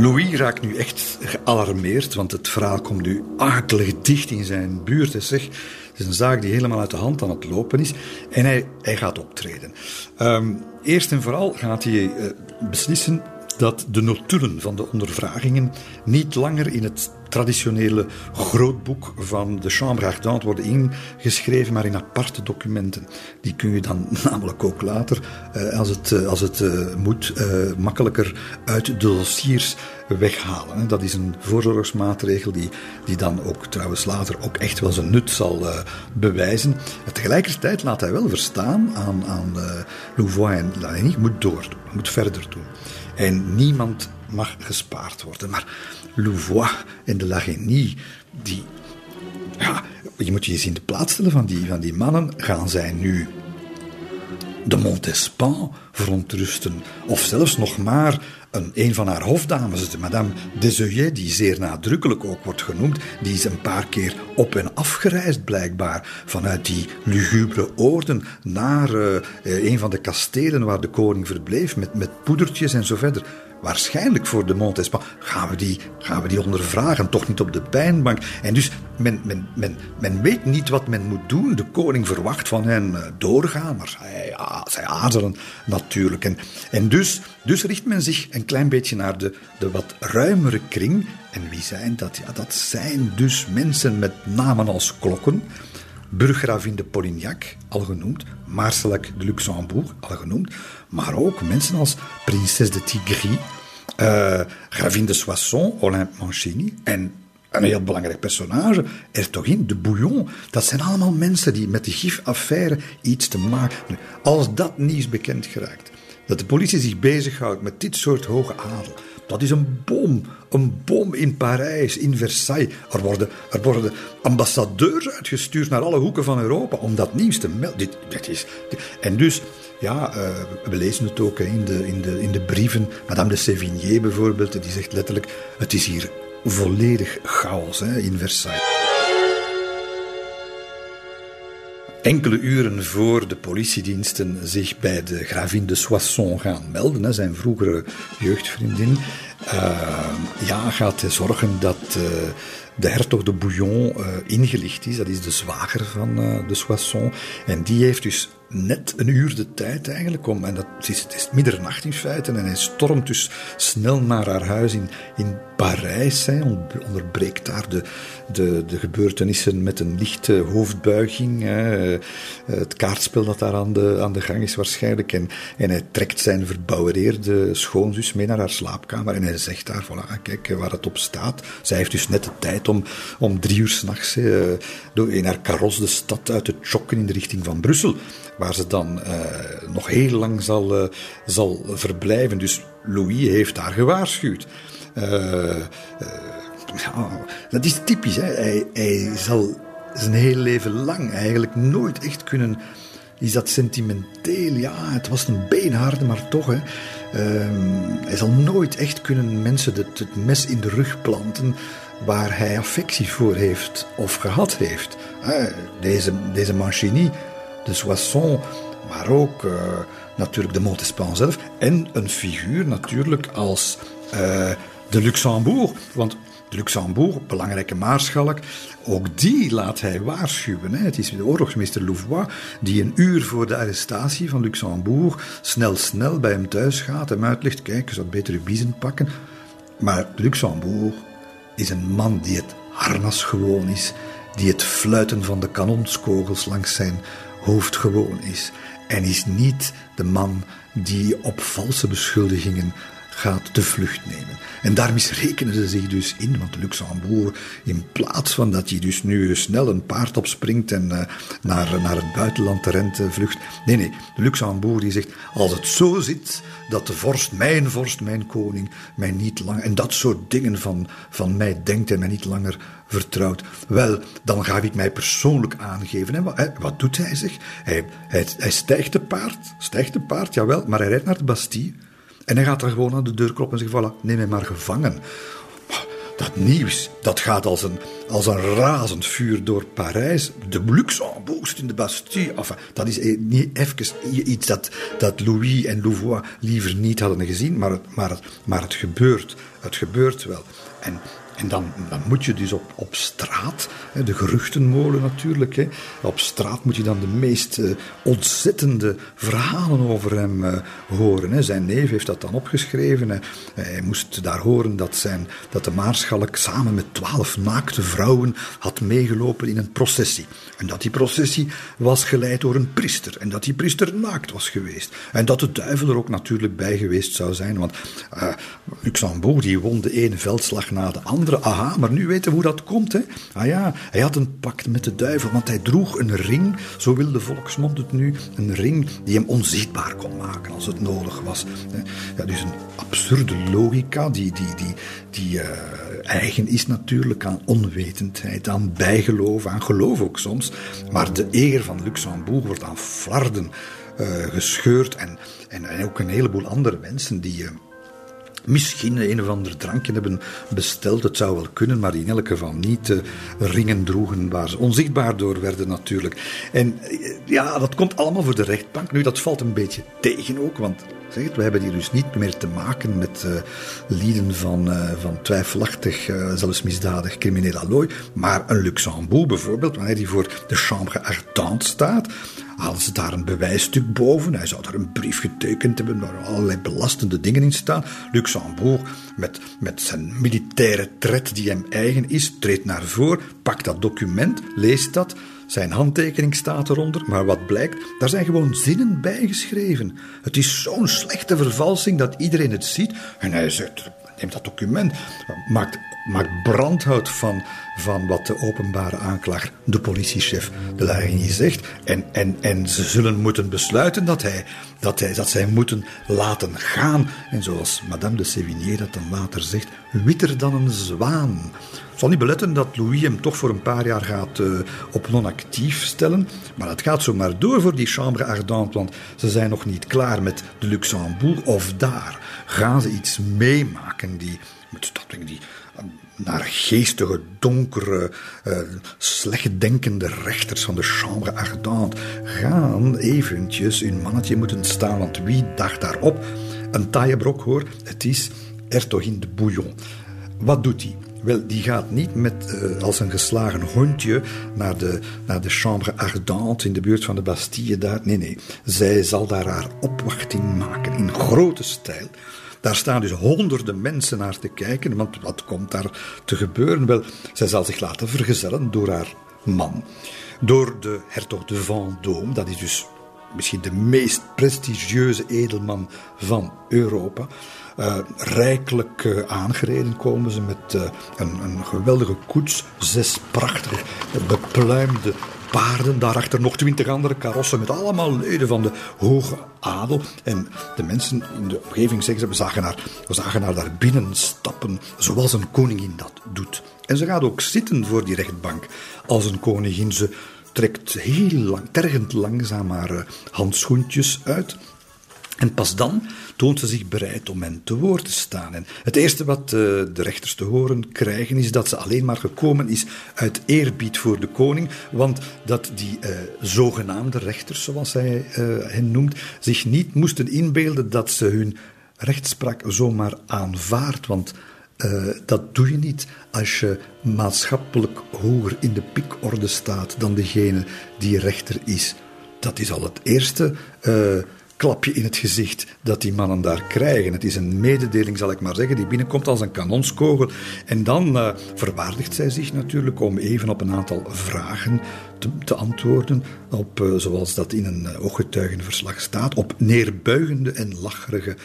Louis raakt nu echt gealarmeerd, want het verhaal komt nu akelig dicht in zijn buurt. Hij zegt, het is een zaak die helemaal uit de hand aan het lopen is. En hij, hij gaat optreden. Um, eerst en vooral gaat hij uh, beslissen dat de notulen van de ondervragingen niet langer in het traditionele grootboek van de Chambre Ardente worden ingeschreven, maar in aparte documenten. Die kun je dan [LAUGHS] namelijk ook later, eh, als het, eh, als het eh, moet, makkelijker uit de dossiers weghalen. Dat is een voorzorgsmaatregel die, die dan ook trouwens later ook echt wel zijn nut zal bewijzen. tegelijkertijd laat hij wel verstaan aan, aan Louvois en Lani, moet doordoen, moet verder doen. En niemand mag gespaard worden. Maar Louvois en de Lagenie, die. Ja, je moet je eens in de plaats stellen van die, van die mannen. Gaan zij nu de Montespan verontrusten? Of zelfs nog maar een, een van haar hofdames, Madame Deseuillet, die zeer nadrukkelijk ook wordt genoemd, die is een paar keer op en af gereisd blijkbaar vanuit die lugubere oorden naar uh, een van de kastelen waar de koning verbleef met, met poedertjes en zo verder waarschijnlijk voor de Montespan, gaan we die, gaan we die ondervragen, toch niet op de pijnbank. En dus men, men, men, men weet niet wat men moet doen. De koning verwacht van hen eh, doorgaan, maar zij, zij aarzelen natuurlijk. En, en dus, dus richt men zich een klein beetje naar de, de wat ruimere kring. En wie zijn dat? Ja, dat zijn dus mensen met namen als klokken. Burggravin de Polignac, al genoemd. Marcelac de Luxembourg, al genoemd. Maar ook mensen als prinses de Tigris, uh, gravin de Soissons, Olympe Mancini en een heel belangrijk personage, Ertogin de Bouillon. Dat zijn allemaal mensen die met de gifaffaire iets te maken hebben. Als dat nieuws bekend geraakt, dat de politie zich bezighoudt met dit soort hoge adel, dat is een bom. Een bom in Parijs, in Versailles. Er worden, er worden ambassadeurs uitgestuurd naar alle hoeken van Europa om dat nieuws te melden. Dit, dit is, en dus, ja, uh, we lezen het ook in, de, in, de, in de brieven. Madame de Sévigné bijvoorbeeld, die zegt letterlijk: het is hier volledig chaos hè, in Versailles. Enkele uren voor de politiediensten zich bij de gravin de Soissons gaan melden, zijn vroegere jeugdvriendin, uh, ja, gaat hij zorgen dat uh, de hertog de Bouillon ingelicht is. Dat is de zwager van de Soissons. En die heeft dus net een uur de tijd eigenlijk om, en dat is, het is middernacht in feite, en hij stormt dus snel naar haar huis in, in Parijs. Hij onderbreekt daar de, de, de gebeurtenissen met een lichte hoofdbuiging. Hè. Het kaartspel dat daar aan de, aan de gang is waarschijnlijk. En, en hij trekt zijn verbouwereerde schoonzus mee naar haar slaapkamer en hij zegt daar, voilà, kijk waar het op staat. Zij heeft dus net de tijd om, om drie uur s'nachts in haar karos de stad uit te chokken in de richting van Brussel waar ze dan uh, nog heel lang zal, uh, zal verblijven. Dus Louis heeft daar gewaarschuwd. Uh, ja, dat is typisch. Hè? Hij, hij zal zijn hele leven lang eigenlijk nooit echt kunnen. Is dat sentimenteel? Ja, het was een beenharde, maar toch. Hè. Uh, hij zal nooit echt kunnen mensen het, het, mes in de rug planten waar hij affectie voor heeft of gehad heeft. Deze, deze de Soissons, maar ook uh, natuurlijk de Montespan zelf. En een figuur natuurlijk als uh, de Luxembourg. Want de Luxembourg, belangrijke maarschalk, ook die laat hij waarschuwen. Hè. Het is de oorlogsmeester Louvois die een uur voor de arrestatie van Luxembourg snel, snel bij hem thuis gaat, hem uitlegt, kijk, je zou beter je biezen pakken. Maar Luxembourg is een man die het harnas gewoon is, die het fluiten van de kanonskogels langs zijn hoofd gewoon is. En is niet de man die op valse beschuldigingen gaat de vlucht nemen. En daar misrekenen ze zich dus in, want Luxembourg, in plaats van dat hij dus nu snel een paard opspringt en uh, naar, naar het buitenland te rente vlucht. Nee, nee, de Luxembourg die zegt, als het zo zit dat de vorst, mijn vorst, mijn koning, mij niet langer, en dat soort dingen van, van mij denkt en mij niet langer vertrouwt, wel, dan ga ik mij persoonlijk aangeven. En wat, doet hij zich? Hij, hij, hij stijgt te paard, stijgt te paard, jawel, maar hij rijdt naar de Bastille. En hij gaat daar gewoon aan de deur kloppen en zegt, voilà, neem mij maar gevangen. Dat nieuws, dat gaat als een, als een razend vuur door Parijs. De Luxembourg in de Bastille. Enfin, dat is eh, niet even iets dat, dat Louis en Louvois liever niet hadden gezien, maar het, maar het, maar het gebeurt. Het gebeurt wel. En en dan, dan moet je dus op, op straat, hè, de geruchtenmolen natuurlijk, hè, op straat moet je dan de meest uh, ontzettende verhalen over hem uh, horen. Hè. Zijn neef heeft dat dan opgeschreven. Hè. Hij moest daar horen dat, zijn, dat de maarschalk samen met twaalf naakte vrouwen had meegelopen in een processie. En dat die processie was geleid door een priester. En dat die priester naakt was geweest. En dat de duivel er ook natuurlijk bij geweest zou zijn. Want uh, Luxembourg die won de ene veldslag na de andere aha, maar nu weten we hoe dat komt. Hè? Ah ja, hij had een pact met de duivel, want hij droeg een ring, zo wil de volksmond het nu, een ring die hem onzichtbaar kon maken als het nodig was. Ja, dus een absurde logica die, die, die, die uh, eigen is natuurlijk aan onwetendheid, aan bijgeloof, aan geloof ook soms. Maar de eer van Luxembourg wordt aan flarden uh, gescheurd en, en, en, ook een heleboel andere mensen die... Uh, misschien een of ander drankje hebben besteld. Het zou wel kunnen, maar in elk geval niet uh, ringen droegen waar ze onzichtbaar door werden natuurlijk. En uh, ja, dat komt allemaal voor de rechtbank. Nu, dat valt een beetje tegen ook, want zeg het, we hebben hier dus niet meer te maken met uh, lieden van, van twijfelachtig, zelfs misdadig crimineel allooi, maar een Luxembourg bijvoorbeeld, wanneer hij voor de chambre ardente staat, halen ze daar een bewijsstuk boven. Hij zou daar een brief getekend hebben waar allerlei belastende dingen in staan. Luxembourg, met, met zijn militaire tred die hem eigen is, treedt naar voren, pakt dat document, leest dat. Zijn handtekening staat eronder, maar wat blijkt, daar zijn gewoon zinnen bijgeschreven. Het is zo'n slechte vervalsing dat iedereen het ziet. En hij zegt, neemt dat document, maakt, maakt brandhout van, van wat de openbare aanklager, de politiechef de Larigny zegt. En, en, en ze zullen moeten besluiten dat, hij, dat, hij, dat zij moeten laten gaan. En zoals Madame de Sévigné dat dan later zegt, witter dan een zwaan. Het zal niet beletten dat Louis hem toch voor een paar jaar gaat uh, op non-actief stellen. Maar het gaat zomaar door voor die Chambre Ardente, want ze zijn nog niet klaar met de Luxembourg. Of daar gaan ze iets meemaken die, die naar geestige, donkere, uh, slechtdenkende rechters van de Chambre Ardente gaan eventjes hun mannetje moeten staan. Want wie dacht daarop? Een taaie brok hoor, het is Ertogin de Bouillon. Wat doet hij? Wel, die gaat niet met, uh, als een geslagen hondje naar de, naar de Chambre Ardente in de buurt van de Bastille daar. Nee, nee. Zij zal daar haar opwachting maken in grote stijl. Daar staan dus honderden mensen naar te kijken, want wat komt daar te gebeuren? Wel, zij zal zich laten vergezellen door haar man, door de hertog de Vendôme, dat is dus misschien de meest prestigieuze edelman van Europa. Uh, rijkelijk uh, aangereden komen ze met uh, een, een, geweldige koets, zes prachtige bepluimde paarden, daarachter nog twintig andere karossen met allemaal leden van de hoge adel. En de mensen in de omgeving zeggen ze, we zagen haar, we zagen daar binnen stappen, zoals een koningin dat doet. En ze gaat ook zitten voor die rechtbank als een koningin. Ze trekt heel lang, tergend langzaam haar handschoentjes uit. En pas dan toont ze zich bereid om hen te woord te staan. En het eerste wat uh, de rechters te horen krijgen is dat ze alleen maar gekomen is uit eerbied voor de koning, want dat die uh, zogenaamde rechters, zoals hij uh, hen noemt, zich niet moesten inbeelden dat ze hun rechtspraak zomaar aanvaardt, want dat doe je niet als je maatschappelijk hoger in de pikorde staat dan degene die rechter is. Dat is al het eerste klapje in het gezicht dat die mannen daar krijgen. Het is een mededeling, zal ik maar zeggen, die binnenkomt als een kanonskogel. En dan uh, verwaardigt zij zich natuurlijk om even op een aantal vragen te, antwoorden. Op, uh, zoals dat in een uh, ooggetuigenverslag staat, op neerbuigende en lacherige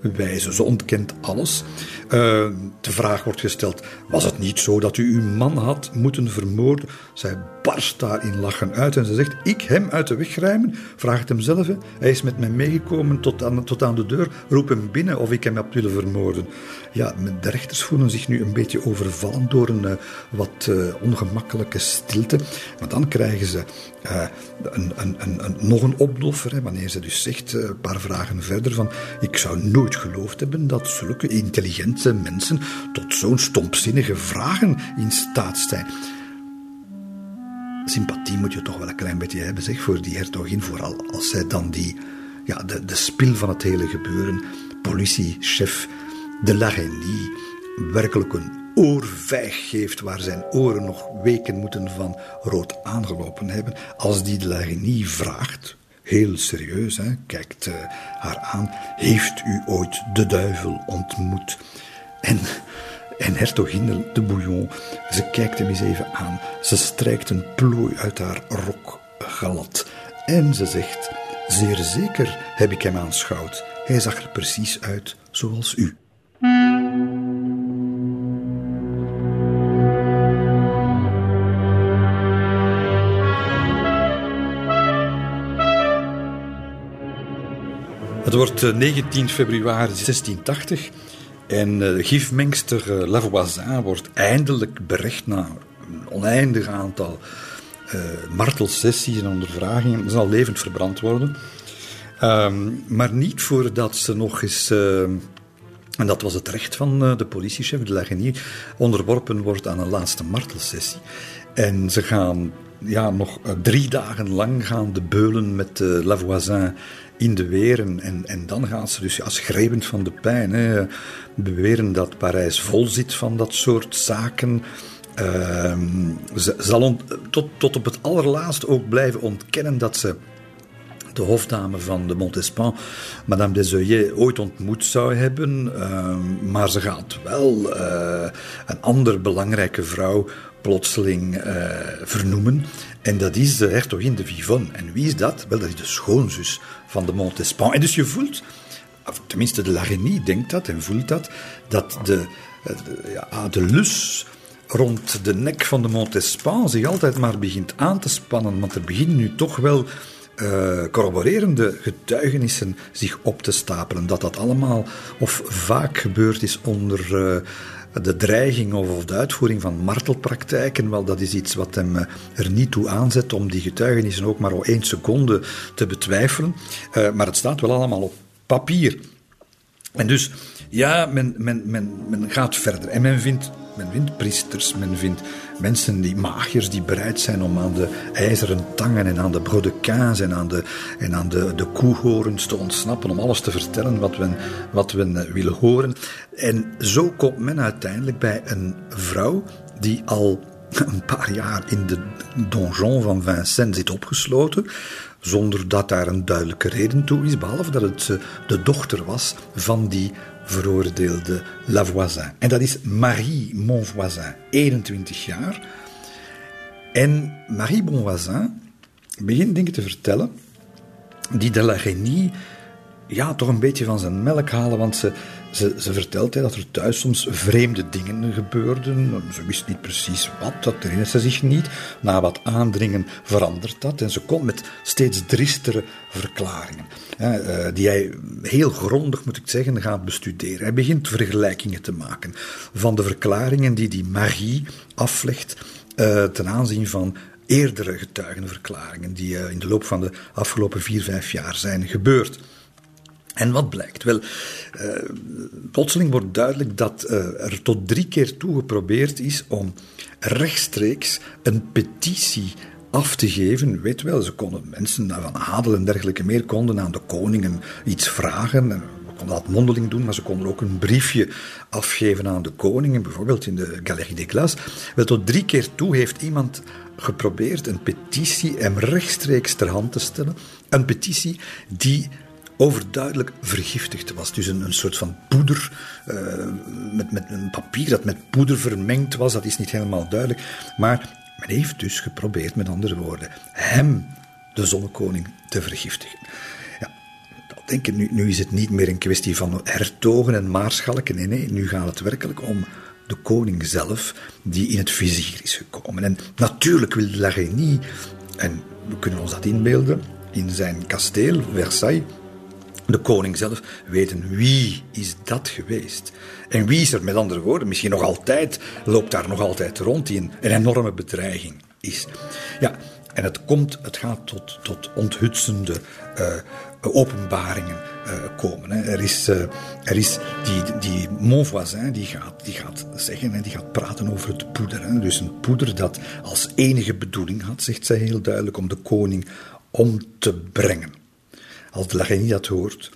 wijze. Ze ontkent alles. De vraag wordt gesteld: was het niet zo dat u uw man had moeten vermoorden? Zij barst daar in lachen uit en ze zegt: Ik hem uit de weg ruimen? Vraagt hem zelf. Hij is met mij meegekomen tot aan, tot aan de deur. Roep hem binnen of ik hem heb willen vermoorden. Ja, de rechters voelen zich nu een beetje overvallen door een uh, wat uh, ongemakkelijke stilte. Maar dan krijgen ze uh, een, een, een, nog een opdoffer, hè, wanneer ze dus zegt, een paar vragen verder, van ik zou nooit geloofd hebben dat zulke intelligente mensen tot zo'n stompzinnige vragen in staat zijn. Sympathie moet je toch wel een klein beetje hebben, zeg, voor die hertogin. Vooral als zij dan die, ja, de, de spil van het hele gebeuren, politiechef de Larenie, werkelijk een oorvijg geeft waar zijn oren nog weken moeten van rood aangelopen hebben. Als die de Larenie vraagt, heel serieus, hè, kijkt uh, haar aan, heeft u ooit de duivel ontmoet? En en hertogin de Bouillon, ze kijkt hem eens even aan. Ze strijkt een plooi uit haar rok glad. En ze zegt: Zeer zeker heb ik hem aanschouwd. Hij zag er precies uit zoals u. Het wordt 19 eh, februari 1680 en de uh, gifmengster uh, Lavoisin wordt eindelijk berecht na een oneindig aantal uh, martelsessies en ondervragingen. Ze zal levend verbrand worden. Um, maar niet voordat ze nog eens, en dat was het recht van de politiechef, de Lagenier, onderworpen wordt aan een laatste martelsessie. En ze gaan ja, nog drie dagen lang gaan de beulen met Lavoisin in de weren. En, en dan gaan ze dus ja, schreeuwend van de pijn. Beweren dat Parijs vol zit van dat soort zaken. Uh, ze zal tot, tot op het allerlaatst ook blijven ontkennen dat ze de hofdame van de Montespan, Madame Desoyer, ooit ontmoet zou hebben. Uh, maar ze gaat wel uh, een andere belangrijke vrouw plotseling uh, vernoemen. En dat is de hertogin de Vivonne. En wie is dat? Wel, dat is de schoonzus van de Montespan. En dus je voelt, of tenminste de Larenie denkt dat en voelt dat, dat de, de, ja, de lus rond de nek van de Montespan zich altijd maar begint aan te spannen. Want er beginnen nu toch wel uh, corroborerende getuigenissen zich op te stapelen. Dat dat allemaal of vaak gebeurd is onder uh, de dreiging of de uitvoering van martelpraktijken, wel, dat is iets wat hem eh, er niet toe aanzet om die getuigenissen ook maar op één seconde te betwijfelen. Uh, maar het staat wel allemaal op papier. En dus, ja, men, men, men, men gaat verder. En men vindt men vindt priesters, men vindt mensen die magiërs die bereid zijn om aan de ijzeren tangen en aan de brodequins en aan de, en aan de, de koehorens te ontsnappen, om alles te vertellen wat we, wat we willen horen. En zo komt men uiteindelijk bij een vrouw die al [LAUGHS] een paar jaar in de donjon van Vincennes zit opgesloten, zonder dat daar een duidelijke reden toe is, behalve dat het eh, de dochter was van die veroordeelde Lavoisin. En dat is Marie Monvoisin, 21 jaar. En Marie Monvoisin begint dingen te vertellen die de la Genie ja, toch een beetje van zijn melk halen, want ze, ze, ze vertelt hè, dat er thuis soms vreemde dingen gebeurden. Ze wist niet precies wat, dat herinnert ze zich niet. Na wat aandringen verandert dat en ze komt met steeds dristere verklaringen. Hè, eh, die hij heel grondig, moet ik zeggen, gaat bestuderen. Hij begint vergelijkingen te maken van de verklaringen die die Marie aflegt uh, ten aanzien van eerdere getuigenverklaringen die uh, in de loop van de afgelopen vier, vijf jaar zijn gebeurd. En wat blijkt? Wel, uh, plotseling wordt duidelijk dat uh, er tot drie keer toe geprobeerd is om rechtstreeks een petitie af te geven. Weet wel, ze konden mensen van adel en dergelijke meer konden aan de koningen iets vragen. Konden dat mondeling doen, maar ze konden ook een briefje afgeven aan de koningen, bijvoorbeeld in de Galerie des Glaces. Wel, tot drie keer toe heeft iemand geprobeerd een petitie hem rechtstreeks ter hand te stellen. Een petitie die overduidelijk vergiftigd was. Dus een, een soort van poeder, uh, met, met een papier dat met poeder vermengd was, dat is niet helemaal duidelijk. Maar men heeft dus geprobeerd, met andere woorden, hem, de zonnekoning, te vergiftigen. Ja, denk nu, nu is het niet meer een kwestie van hertogen en maarschalken. Nee, nee, nu gaat het werkelijk om de koning zelf, die in het vizier is gekomen. En natuurlijk wil La Renie, en we kunnen ons dat inbeelden, in zijn kasteel, Versailles, de koning zelf weten wie is dat geweest. En wie is er met andere woorden, misschien nog altijd, loopt daar nog altijd rond die een, enorme bedreiging is. Ja, En het, komt, het gaat tot, tot onthutsende uh, openbaringen uh, komen. Hè. Er is, uh, er is die, die Monvoisin die gaat, die gaat zeggen en die gaat praten over het poeder. Hè. Dus een poeder dat als enige bedoeling had, zegt zij heel duidelijk, om de koning om te brengen. Als de Lagenie dat hoort,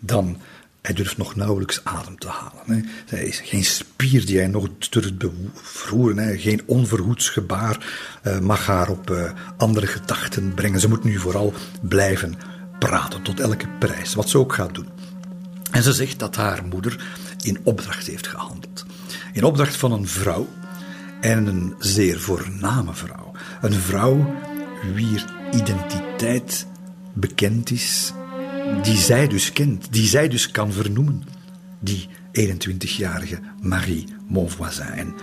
dan hij durft nog nauwelijks adem te halen. Hè. is geen spier die hij nog durft bevroeren. Hè. Geen onverhoeds gebaar uh, mag haar op uh, andere gedachten brengen. Ze moet nu vooral blijven praten tot elke prijs, wat ze ook gaat doen. En ze zegt dat haar moeder in opdracht heeft gehandeld. In opdracht van een vrouw en een zeer voorname vrouw. Een vrouw wier identiteit bekend is die zij dus kent, die zij dus kan vernoemen. Die 21-jarige Marie Monvoisin.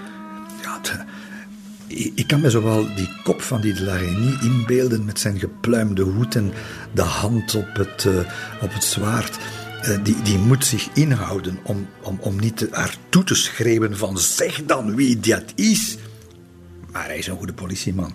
Ik kan me zowel die kop van die Larigny inbeelden met zijn gepluimde hoed en de hand op het, uh, op het zwaard. Uh, die, die moet zich inhouden om, om, om niet haar toe te schreeuwen van zeg dan wie dat is. Maar hij is een goede politieman.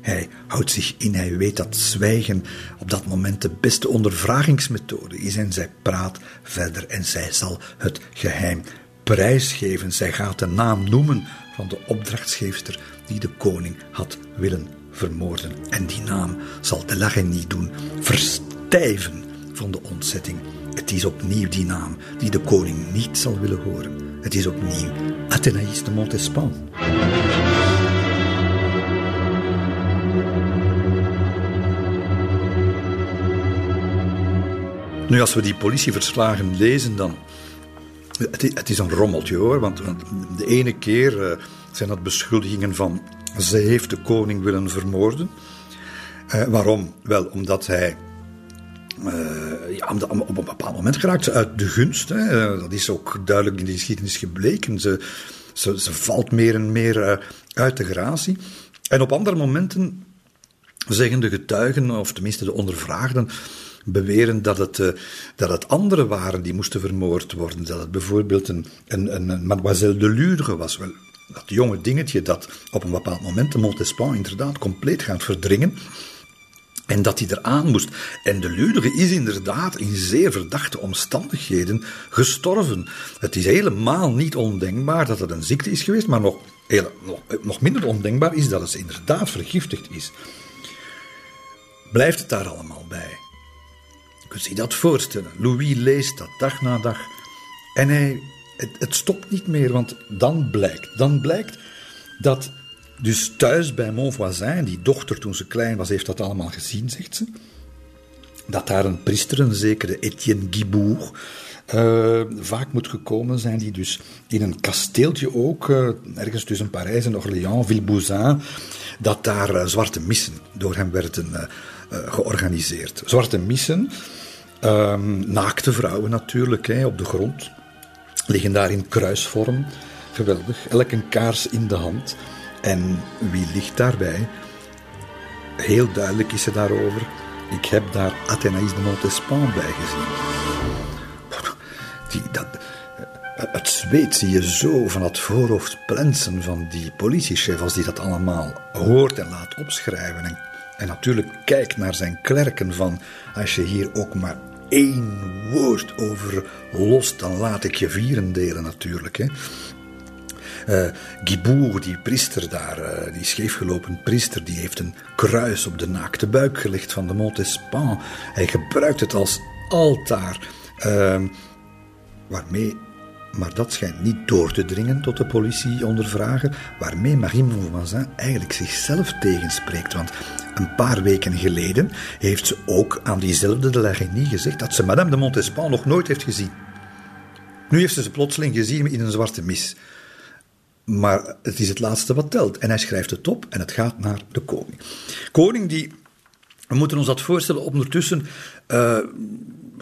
Hij houdt zich in, hij weet dat zwijgen op dat moment de beste ondervragingsmethode is en zij praat verder en zij zal het geheim prijsgeven. Zij gaat de naam noemen van de opdrachtgeefster die de koning had willen vermoorden. En die naam zal de niet doen verstijven van de ontzetting. Het is opnieuw die naam die de koning niet zal willen horen. Het is opnieuw Athénaïs de Montespan. Nu, als we die politieverslagen lezen, dan. Het, is een rommeltje hoor, want, de ene keer uh, zijn dat beschuldigingen van. Ze heeft de koning willen vermoorden. Uh, waarom? Wel, omdat hij. Uh, ja, op een bepaald moment geraakt ze uit de gunst. Hè. dat is ook duidelijk in de geschiedenis gebleken. Ze, ze, ze valt meer en meer uit de gratie. En op andere momenten zeggen de getuigen, of tenminste de ondervraagden, beweren dat het, uh, dat het anderen waren die moesten vermoord worden. Dat het bijvoorbeeld een, een, een, mademoiselle de Lure was. Wel, dat jonge dingetje dat op een bepaald moment de Montespan inderdaad compleet gaat verdringen. En dat hij eraan moest. En de Ludere is inderdaad in zeer verdachte omstandigheden gestorven. Het is helemaal niet ondenkbaar dat het een ziekte is geweest, maar nog, heel, nog minder ondenkbaar is dat het inderdaad vergiftigd is. Blijft het daar allemaal bij? Kunt je dat voorstellen. Louis leest dat dag na dag. En hij, het, stopt niet meer, want dan blijkt, dan blijkt dat dus thuis bij Montvoisin, die dochter toen ze klein was, heeft dat allemaal gezien, zegt ze. Dat daar een priester, een zekere Etienne Guibourg, uh, vaak moet gekomen zijn, die dus in een kasteeltje ook, uh, ergens tussen Parijs en Orléans, Villebouzin, dat daar uh, zwarte missen door hem werden georganiseerd. Zwarte missen, Um, naakte vrouwen natuurlijk, hè, op de grond. Liggen daar in kruisvorm. Geweldig. Elk een kaars in de hand. En wie ligt daarbij? Heel duidelijk is ze daarover. Ik heb daar Athénaïs de Montespan bij gezien. Die, dat, het zweet zie je zo van het voorhoofd plensen van die politiechef als die dat allemaal hoort en laat opschrijven. En, en natuurlijk kijkt naar zijn klerken van als je hier ook maar één woord over los, dan laat ik je vieren delen natuurlijk. Hè. Uh, Gibour, die priester daar, uh, die scheefgelopen priester, die heeft een kruis op de naakte buik gelegd van de Montespan. Hij gebruikt het als altaar, uh, waarmee maar dat schijnt niet door te dringen tot de politie ondervragen, waarmee Marie Monvoisin eigenlijk zichzelf tegenspreekt. Want een paar weken geleden heeft ze ook aan diezelfde de Lagenie gezegd dat ze Madame de Montespan nog nooit heeft gezien. Nu heeft ze ze plotseling gezien in een zwarte mis. Maar het is het laatste wat telt. En hij schrijft het op en het gaat naar de koning. Koning die, we moeten ons dat voorstellen, ondertussen uh,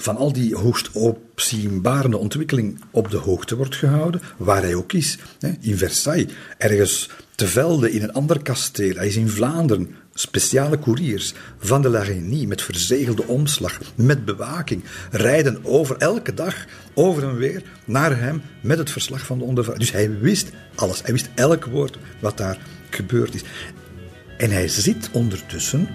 van al die hoogst opzienbarende ontwikkeling op de hoogte wordt gehouden, waar hij ook is. In Versailles, ergens te velden in een ander kasteel. Hij is in Vlaanderen, speciale couriers van de Larigny met verzegelde omslag, met bewaking, rijden over elke dag over en weer naar hem met het verslag van de ondervraging. Dus hij wist alles, hij wist elk woord wat daar gebeurd is. En hij zit ondertussen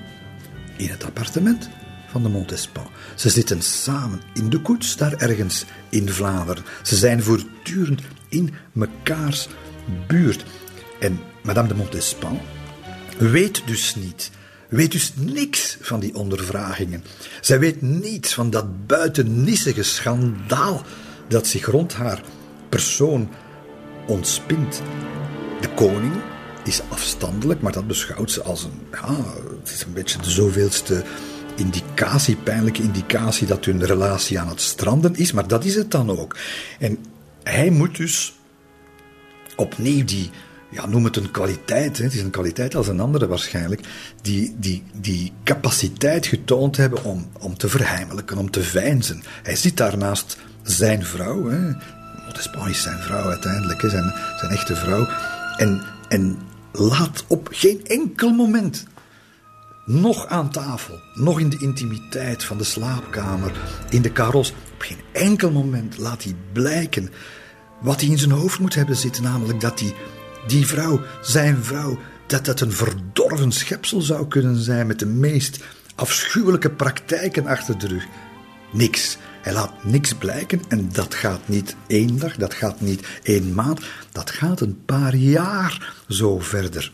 in het appartement van de Montespan. Ze zitten samen in de koets, daar ergens in Vlaanderen. Ze zijn voortdurend in mekaars buurt. En Madame de Montespan weet dus niet, weet dus niks van die ondervragingen. Zij weet niets van dat buitennissige schandaal dat zich rond haar persoon ontspint. De koning is afstandelijk, maar dat beschouwt ze als een, ja, het is een beetje de zoveelste indicatie, pijnlijke indicatie dat hun relatie aan het stranden is, maar dat is het dan ook. En hij moet dus opnieuw die, ja, noem het een kwaliteit, hè, het is een kwaliteit als een andere waarschijnlijk, die, die, die capaciteit getoond hebben om, om te verheimelijken, om te veinzen. Hij zit daarnaast zijn vrouw, hè, Montespan is zijn vrouw uiteindelijk, zijn, zijn echte vrouw, en, en laat op geen enkel moment nog aan tafel, nog in de intimiteit van de slaapkamer, in de karos. Op geen enkel moment laat hij blijken wat hij in zijn hoofd moet hebben zitten, namelijk dat hij, die vrouw, zijn vrouw, dat dat een verdorven schepsel zou kunnen zijn met de meest afschuwelijke praktijken achter de rug. Niks. Hij laat niks blijken en dat gaat niet één dag, dat gaat niet één maand, dat gaat een paar jaar zo verder.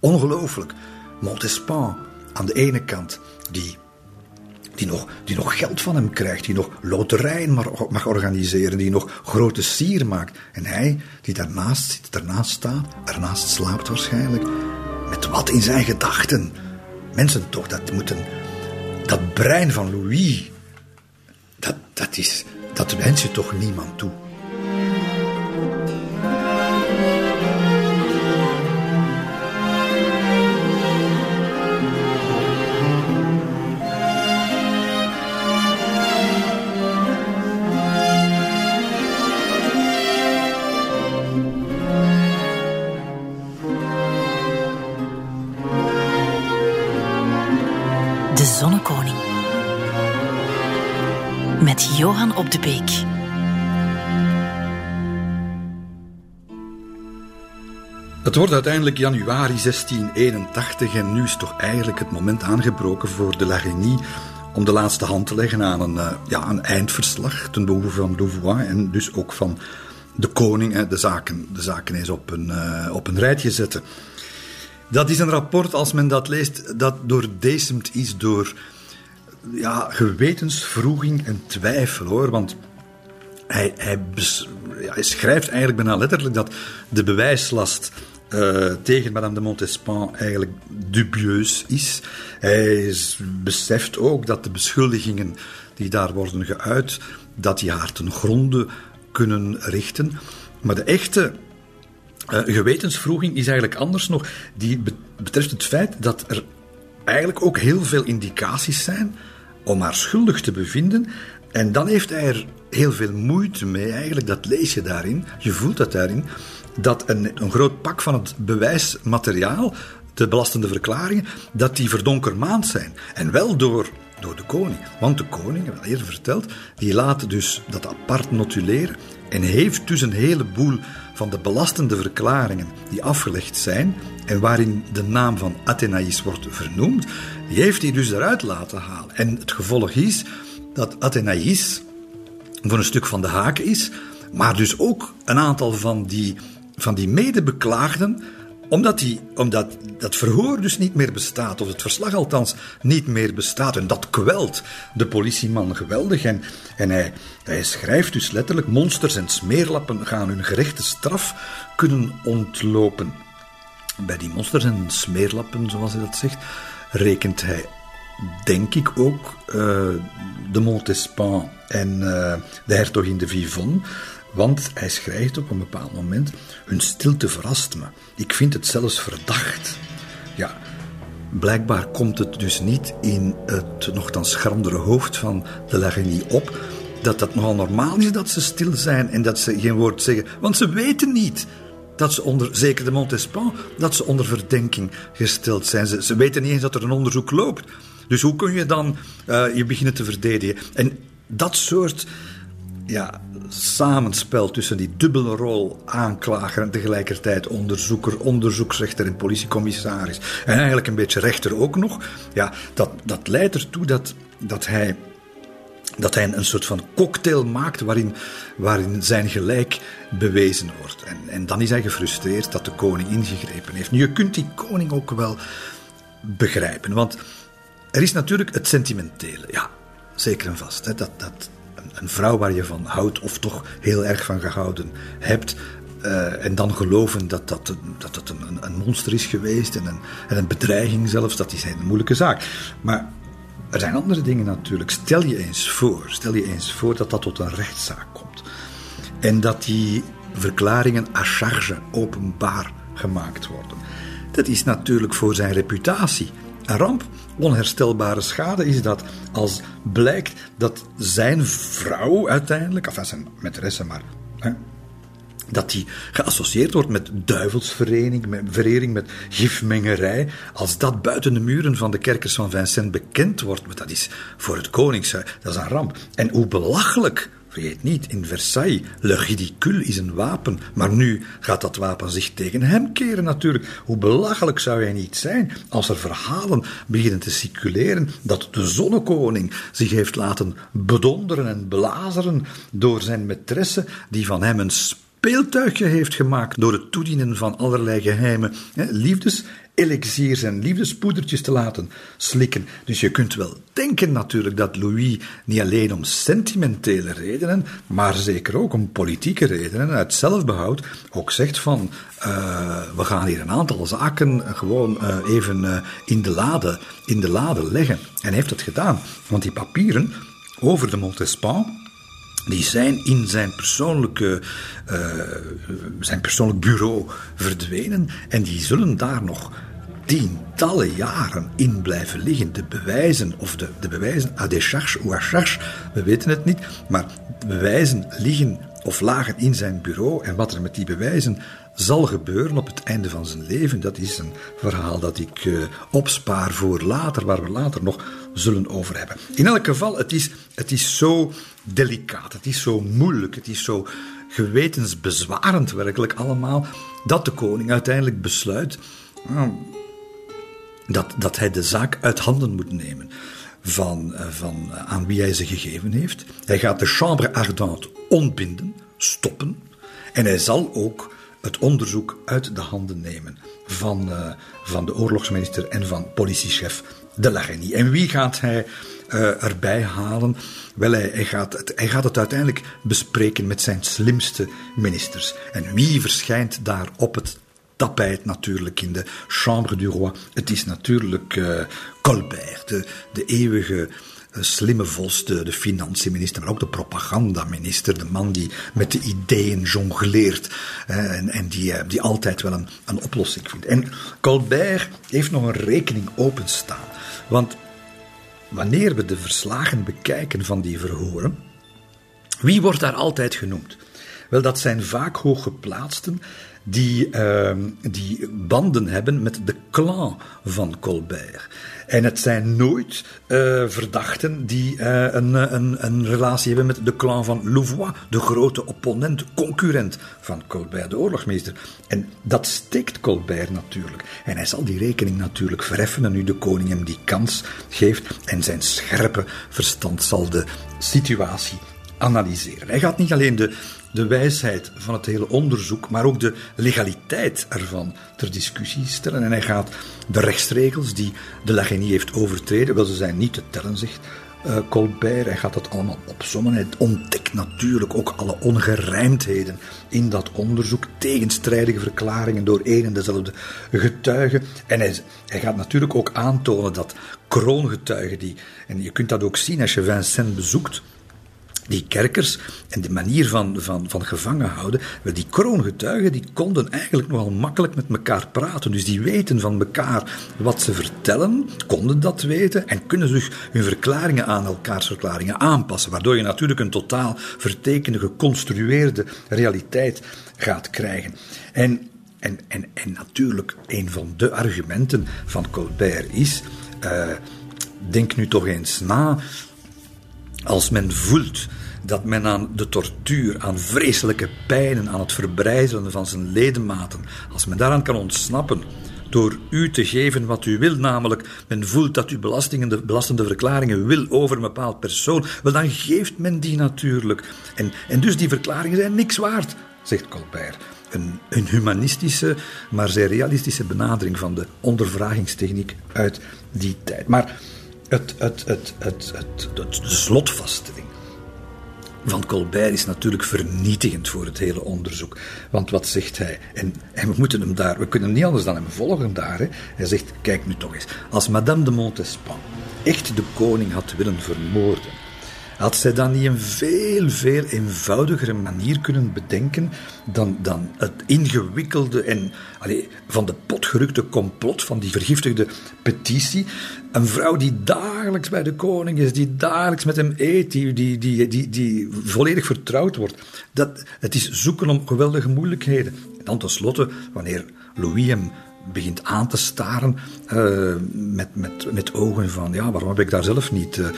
Ongelooflijk. Montespan, aan de ene kant, die, die, nog, die nog geld van hem krijgt, die nog loterijen mag, organiseren, die nog grote sier maakt. En hij, die daarnaast zit, daarnaast staat, ernaast slaapt waarschijnlijk, met wat in zijn gedachten. Mensen toch, dat moeten. Dat brein van Louis, dat, dat, is, dat wens je toch niemand toe. Op de Beek. Het wordt uiteindelijk januari 1681 en nu is toch eigenlijk het moment aangebroken voor de Lagenie om de laatste hand te leggen aan een, uh, ja, een eindverslag ten behoeve van Louvois en dus ook van de koning. De zaken, de zaken eens op een, uh, op een rijtje zetten. Dat is een rapport, als men dat leest, dat doordecemd is door ja, gewetensvroeging en twijfel hoor. Want hij, hij, ja, hij schrijft eigenlijk bijna letterlijk dat de bewijslast uh, tegen Madame de Montespan eigenlijk dubieus is. Hij beseft ook dat de beschuldigingen die daar worden geuit, dat die haar ten gronde kunnen richten. Maar de echte uh, gewetensvroeging is eigenlijk anders nog. Die betreft het feit dat er eigenlijk ook heel veel indicaties zijn om haar schuldig te bevinden. En dan heeft hij er heel veel moeite mee, eigenlijk, dat lees je daarin, je voelt dat daarin, dat een, een groot pak van het bewijsmateriaal, de belastende verklaringen, dat die verdonkermaand zijn. En wel door, door de koning. Want de koning, wat eerder verteld, die laat dus dat apart notuleren en heeft dus een heleboel van de belastende verklaringen die afgelegd zijn en waarin de naam van Athenaïs wordt vernoemd, die heeft hij dus eruit laten halen. En het gevolg is dat Athenaïs voor een stuk van de haak is, maar dus ook een aantal van die, van die medebeklaagden omdat, die, omdat dat verhoor dus niet meer bestaat, of het verslag althans niet meer bestaat. En dat kwelt de politieman geweldig. En, en hij, hij schrijft dus letterlijk: monsters en smeerlappen gaan hun gerechte straf kunnen ontlopen. Bij die monsters en smeerlappen, zoals hij dat zegt, rekent hij, denk ik ook, uh, de Montespan en uh, de hertogin de Vivonne. Want hij schrijft op een bepaald moment: Hun stilte verrast me. Ik vind het zelfs verdacht. Ja, blijkbaar komt het dus niet in het nogthans schrandere hoofd van de Lagenie op dat dat nogal normaal is dat ze stil zijn en dat ze geen woord zeggen. Want ze weten niet dat ze onder, zeker de Montespan, dat ze onder verdenking gesteld zijn. Ze, ze weten niet eens dat er een onderzoek loopt. Dus hoe kun je dan uh, je beginnen te verdedigen? En dat soort ja, samenspel tussen die dubbele rol aanklager en tegelijkertijd onderzoeker, onderzoeksrechter en politiecommissaris. En eigenlijk een beetje rechter ook nog. Ja, dat, dat leidt ertoe dat, dat hij dat hij een soort van cocktail maakt waarin, waarin zijn gelijk bewezen wordt. En, en dan is hij gefrustreerd dat de koning ingegrepen heeft. Nu, je kunt die koning ook wel begrijpen, want er is natuurlijk het sentimentele. Ja, zeker en vast. Hè, dat, dat een, vrouw waar je van houdt, of toch heel erg van gehouden hebt, uh, en dan geloven dat dat, dat, dat een, een monster is geweest en een, en een bedreiging zelfs, dat is een moeilijke zaak. Maar er zijn andere dingen natuurlijk. Stel je eens voor, stel je eens voor dat dat tot een rechtszaak komt. En dat die verklaringen à charge openbaar gemaakt worden. Dat is natuurlijk voor zijn reputatie een ramp. Onherstelbare schade is dat als blijkt dat zijn vrouw uiteindelijk, enfin zijn maîtresse maar, hè, dat die geassocieerd wordt met duivelsverering, met verering, met gifmengerij. Als dat buiten de muren van de kerkers van Vincent bekend wordt, dat is voor het koningshuis, dat is een ramp. En hoe belachelijk, vergeet niet, in Versailles, le ridicule is een wapen, maar nu gaat dat wapen zich tegen hem keren natuurlijk. Hoe belachelijk zou hij niet zijn als er verhalen beginnen te circuleren dat de zonnekoning zich heeft laten bedonderen en blazeren door zijn maîtresse, die van hem een speeltuigje heeft gemaakt door het toedienen van allerlei geheime liefdes, elixiers en liefdespoedertjes te laten slikken. Dus je kunt wel denken natuurlijk dat Louis niet alleen om sentimentele redenen, maar zeker ook om politieke redenen, uit zelfbehoud, ook zegt van uh, we gaan hier een aantal zaken gewoon uh, even uh, in, de lade, in de lade leggen. En heeft dat gedaan, want die papieren over de Montespan die zijn in zijn persoonlijke, uh, zijn persoonlijk bureau verdwenen en die zullen daar nog tientallen jaren in blijven liggen. De bewijzen, of de, de bewijzen à décharge ou à charge, we weten het niet, maar de bewijzen liggen of lagen in zijn bureau en wat er met die bewijzen zal gebeuren op het einde van zijn leven, dat is een verhaal dat ik uh, opspaar voor later, waar we later nog zullen over hebben. In elk geval, het is, het is zo delicaat, het is zo moeilijk, het is zo gewetensbezwarend werkelijk allemaal, dat de koning uiteindelijk besluit uh, dat, dat hij de zaak uit handen moet nemen van, uh, van aan wie hij ze gegeven heeft. Hij gaat de Chambre Ardente ontbinden, stoppen, en hij zal ook het onderzoek uit de handen nemen van, van de oorlogsminister en van politiechef de Lagenie. En wie gaat hij uh, erbij halen? Wel, hij, hij, gaat het, hij gaat het uiteindelijk bespreken met zijn slimste ministers. En wie verschijnt daar op het tapijt natuurlijk in de Chambre du Roi? Het is natuurlijk uh, Colbert, de, de eeuwige slimme vos, de, de financiënminister, maar ook de propagandaminister, de man die met de ideeën jongleert en, en die, eh, die altijd wel een, een oplossing vindt. En Colbert heeft nog een rekening openstaan. Want wanneer we de verslagen bekijken van die verhoren, wie wordt daar altijd genoemd? Wel, dat zijn vaak hooggeplaatsten die, uh, die banden hebben met de clan van Colbert. En het zijn nooit uh, verdachten die uh, een, een, een relatie hebben met de clan van Louvois, de grote opponent, concurrent van Colbert, de oorlogsmeester. En dat steekt Colbert natuurlijk. En hij zal die rekening natuurlijk verheffenen nu de koning hem die kans geeft. En zijn scherpe verstand zal de situatie analyseren. Hij gaat niet alleen de de wijsheid van het hele onderzoek, maar ook de legaliteit ervan ter discussie stellen. En hij gaat de rechtsregels die de Lagenie heeft overtreden, wel ze zijn niet te tellen, zegt uh, Colbert. Hij gaat dat allemaal opzommen. Hij ontdekt natuurlijk ook alle ongerijmdheden in dat onderzoek, tegenstrijdige verklaringen door één en dezelfde getuigen. En hij, hij gaat natuurlijk ook aantonen dat kroongetuigen die, en je kunt dat ook zien als je Vincent bezoekt, die kerkers en de manier van, van, van gevangen houden, die kroongetuigen die konden eigenlijk nogal makkelijk met elkaar praten. Dus die weten van elkaar wat ze vertellen, konden dat weten en kunnen zich hun verklaringen aan elkaars verklaringen aanpassen. Waardoor je natuurlijk een totaal vertekende, geconstrueerde realiteit gaat krijgen. En, en, en, en natuurlijk, een van de argumenten van Colbert is. Uh, denk nu toch eens na Als men voelt dat men aan de tortuur, aan vreselijke pijnen, aan het verbrijzelen van zijn ledematen, als men daaraan kan ontsnappen door u te geven wat u wil, namelijk men voelt dat u belastingen, de belastende verklaringen wil over een bepaald persoon, wel dan geeft men die natuurlijk. En, en dus die verklaringen zijn niks waard, zegt Colbert. Een, een humanistische, maar zeer realistische benadering van de ondervragingstechniek uit die tijd. Maar het, het, het, het, het, de slotvaststelling van Colbert is natuurlijk vernietigend voor het hele onderzoek. Want wat zegt hij? En, en we moeten hem daar, we kunnen niet anders dan hem volgen daar. Hij zegt: Kijk nu toch eens, als Madame de Montespan echt de koning had willen vermoorden had zij dan niet een veel, veel eenvoudigere manier kunnen bedenken dan, dan het ingewikkelde en allez, van de pot gerukte complot van die vergiftigde petitie? Een vrouw die dagelijks bij de koning is, die dagelijks met hem eet, die, die, die, die, die volledig vertrouwd wordt. Dat, het is zoeken om geweldige moeilijkheden. En dan tenslotte, wanneer Louis hem begint aan te staren uh, met, met, met ogen van, ja, waarom heb ik daar zelf niet, [LAUGHS] uh,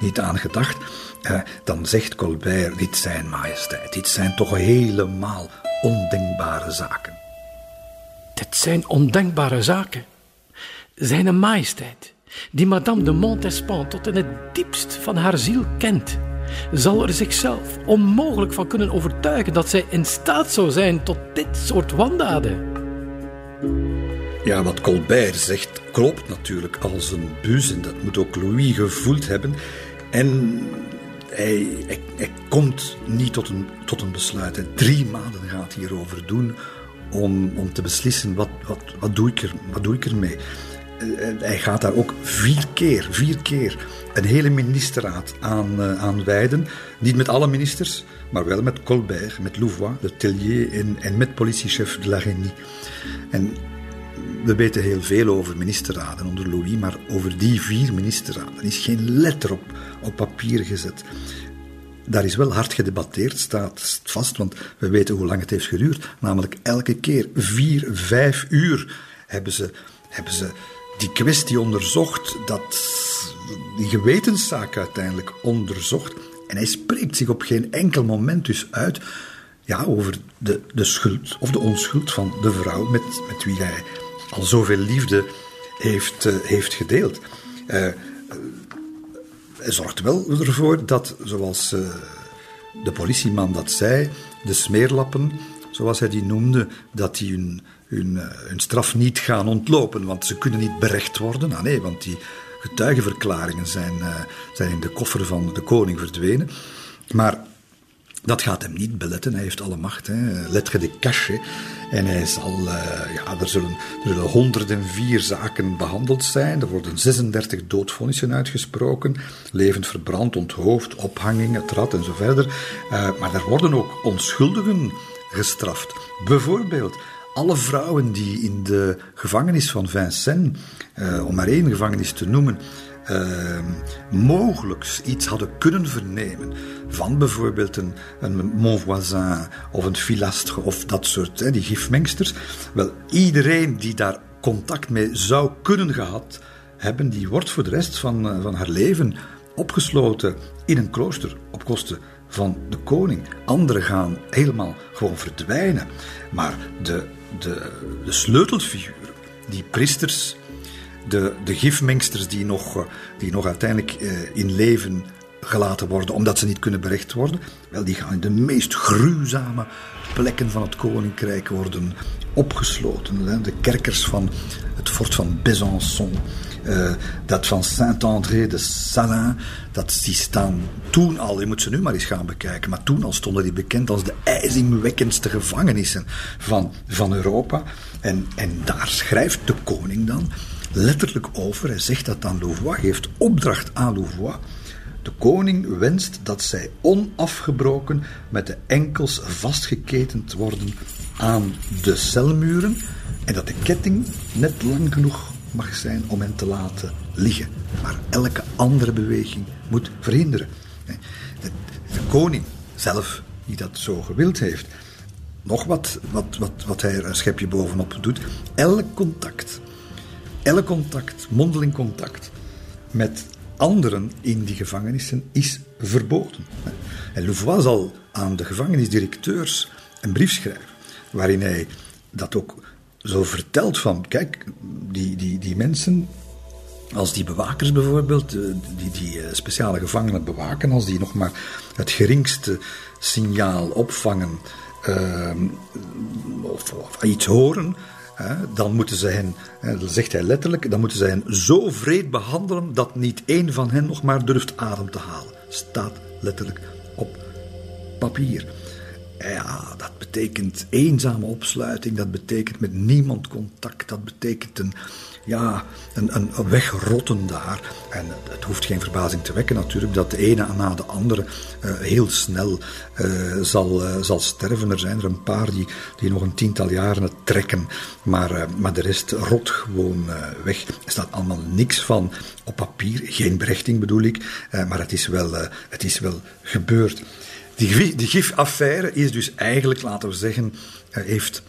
niet, aan gedacht? Uh, dan zegt Colbert, dit zijn majesteit, dit zijn toch helemaal ondenkbare zaken. Dit zijn ondenkbare zaken. Zijn majesteit, die Madame de Montespan tot in het diepst van haar ziel kent, zal er zichzelf onmogelijk van kunnen overtuigen dat zij in staat zou zijn tot dit soort wandaden. Ja, wat Colbert zegt klopt natuurlijk als een bus en dat moet ook Louis gevoeld hebben. En hij, hij, komt niet tot een, tot een besluit. Hij drie maanden gaat hierover doen om, om te beslissen wat, wat, wat, doe ik er, wat doe ik ermee. Uh, hij gaat daar ook vier keer, vier keer een hele ministerraad aan, uh, wijden. Niet met alle ministers, maar wel met Colbert, met Louvois, de Tellier en, en met politiechef de la Reynie. En we weten heel veel over ministerraden onder Louis, maar over die vier ministerraden is geen letter op, op papier gezet. Daar is wel hard gedebatteerd, staat vast, want we weten hoe lang het heeft geduurd. Namelijk elke keer vier, vijf uur hebben ze, hebben ze die kwestie onderzocht, dat, die gewetenszaak uiteindelijk onderzocht. En hij spreekt zich op geen enkel moment dus uit ja, over de, de schuld of de onschuld van de vrouw met, met wie hij al zoveel liefde heeft, uh, heeft gedeeld. Uh, hij zorgt wel ervoor dat, zoals de politieman dat zei, de smeerlappen, zoals hij die noemde, dat die hun, hun, hun straf niet gaan ontlopen, want ze kunnen niet berecht worden. Ah nee, want die getuigenverklaringen zijn, zijn in de koffer van de koning verdwenen. Maar dat gaat hem niet beletten, hij heeft alle macht. Hè. Lettre de cache. En hij zal, uh, ja, er zullen, er zullen 104 zaken behandeld zijn. Er worden 36 doodvonnissen uitgesproken. Levend verbrand, onthoofd, ophanging, het rad en zo verder. Uh, maar er worden ook onschuldigen gestraft. Bijvoorbeeld alle vrouwen die in de gevangenis van Vincennes, uh, om maar één gevangenis te noemen, uh, mogelijk iets hadden kunnen vernemen van bijvoorbeeld een, een Monvoisin of een Filastre of dat soort, hè, die gifmengsters. Wel, iedereen die daar contact mee zou kunnen gehad hebben, die wordt voor de rest van, uh, van haar leven opgesloten in een klooster op kosten van de koning. Anderen gaan helemaal gewoon verdwijnen. Maar de, de, de sleutelfiguren, die priesters, de, de gifmengsters die nog, eh, die nog uiteindelijk uh, in leven gelaten worden omdat ze niet kunnen berecht worden, wel, die gaan in de meest gruwzame plekken van het koninkrijk worden opgesloten. De kerkers van het fort van Besançon, uh, dat van Saint-André de Salins, dat die staan toen al, je moet ze nu maar eens gaan bekijken, maar toen al stonden die bekend als de ijzingwekkendste gevangenissen van, van Europa. En, en daar schrijft de koning dan letterlijk over. Hij zegt dat aan Louvois, geeft opdracht aan Louvois. De koning wenst dat zij onafgebroken met de enkels vastgeketend worden aan de celmuren en dat de ketting net lang genoeg mag zijn om hen te laten liggen. Maar elke andere beweging moet verhinderen. De, koning zelf, die dat zo gewild heeft, nog wat, wat, wat, wat hij er een schepje bovenop doet, elk contact elk contact, mondeling contact met anderen in die gevangenissen is verboden. En Louvois zal aan de gevangenisdirecteurs een brief schrijven, waarin hij dat ook zo vertelt van, kijk, die, die, die mensen, als die bewakers bijvoorbeeld, eh, die, die eh, speciale gevangenen bewaken, als die nog maar het geringste signaal opvangen of, of, iets horen, dan moeten ze hen, dat zegt hij letterlijk, dan moeten ze hen zo vreed behandelen dat niet één van hen nog maar durft adem te halen. Staat letterlijk op papier. Ja, dat betekent eenzame opsluiting, dat betekent met niemand contact, dat betekent een, ja, een, een wegrotten daar. En het hoeft geen verbazing te wekken natuurlijk dat de ene na de andere uh, heel snel uh, zal, uh, zal sterven. Er zijn er een paar die, die nog een tiental jaren het trekken, maar, maar de rest rot gewoon weg. Er staat allemaal niks van op papier, geen berechting bedoel ik, maar het is wel, het is wel gebeurd. Die, die gifaffaire is dus eigenlijk, laten we zeggen, heeft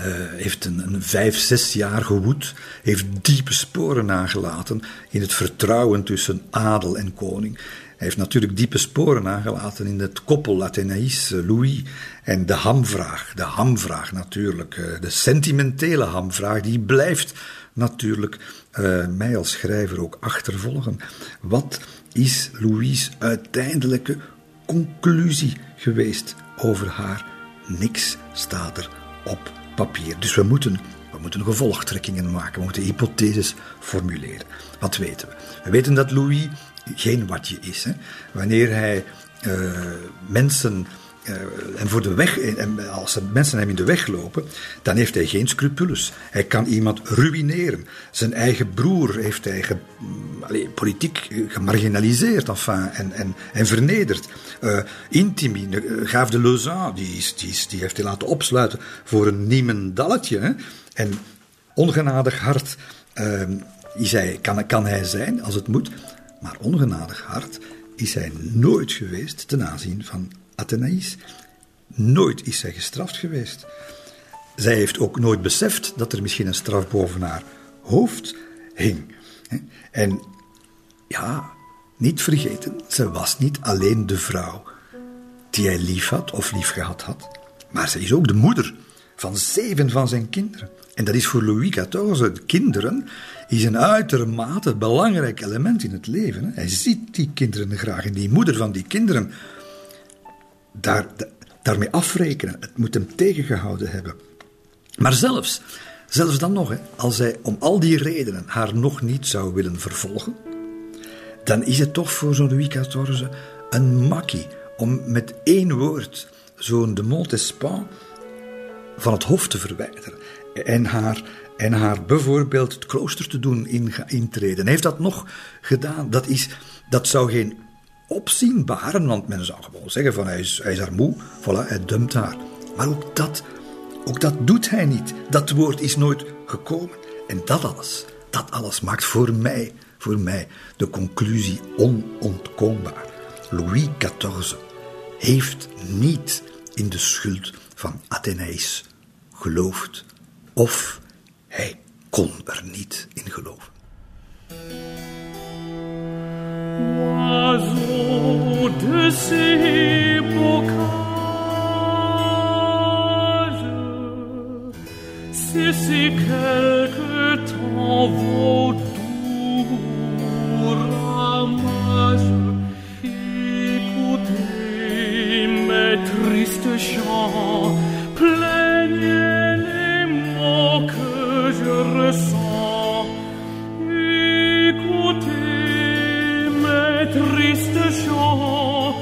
uh, heeft een, een, vijf, zes jaar gewoed, heeft diepe sporen nagelaten in het vertrouwen tussen adel en koning. Hij heeft natuurlijk diepe sporen nagelaten in het koppel Athenaïs, eh, Louis en de hamvraag. De hamvraag natuurlijk, uh, de sentimentele hamvraag, die blijft natuurlijk mij als schrijver ook achtervolgen. Wat is Louis' uiteindelijke conclusie geweest over haar? Niks staat er op papier. Dus we moeten, we moeten gevolgtrekkingen maken, we moeten hypotheses formuleren. Wat weten we? We weten dat Louis geen watje is. Hè? Wanneer hij uh, mensen en voor de weg, en als mensen hem in de weg lopen, dan heeft hij geen scrupules. Hij kan iemand ruïneren. Zijn eigen broer heeft hij ge, allez, politiek gemarginaliseerd enfin, en, en, en vernederd. Uh, Intimi, uh, Gaaf de Lausanne, die, is, die, is, die heeft hij laten opsluiten voor een niemendalletje. En ongenadig hard is hij, kan, kan hij zijn als het moet, maar ongenadig hard is hij nooit geweest ten aanzien van Athenaïs. Nooit is zij gestraft geweest. Zij heeft ook nooit beseft dat er misschien een straf boven haar hoofd hing. En ja, niet vergeten, ze was niet alleen de vrouw die hij lief had of lief gehad had, maar ze is ook de moeder van zeven van zijn kinderen. En dat is voor Louis XIV, kinderen, is een uitermate belangrijk element in het leven. Hij ziet die kinderen graag en die moeder van die kinderen daar, daarmee afrekenen. Het moet hem tegengehouden hebben. Maar zelfs, zelfs dan nog, hè, als hij om al die redenen haar nog niet zou willen vervolgen, dan is het toch voor zo'n Louis XIV een makkie om met één woord zo'n de Montespan van het hof te verwijderen en haar, en haar bijvoorbeeld het klooster te doen intreden. Heeft dat nog gedaan. Dat, is, dat zou geen opzienbaren, want men zou gewoon zeggen van hij is, hij is haar moe, voilà, hij dumpt haar. Maar ook dat, ook dat doet hij niet. Dat woord is nooit gekomen. En dat alles, dat alles maakt voor mij, voor mij de conclusie onontkoombaar. Louis XIV heeft niet in de schuld van Athenaïs geloofd. Of hij kon er niet in geloven. Plaignez les mots que je ressens. 说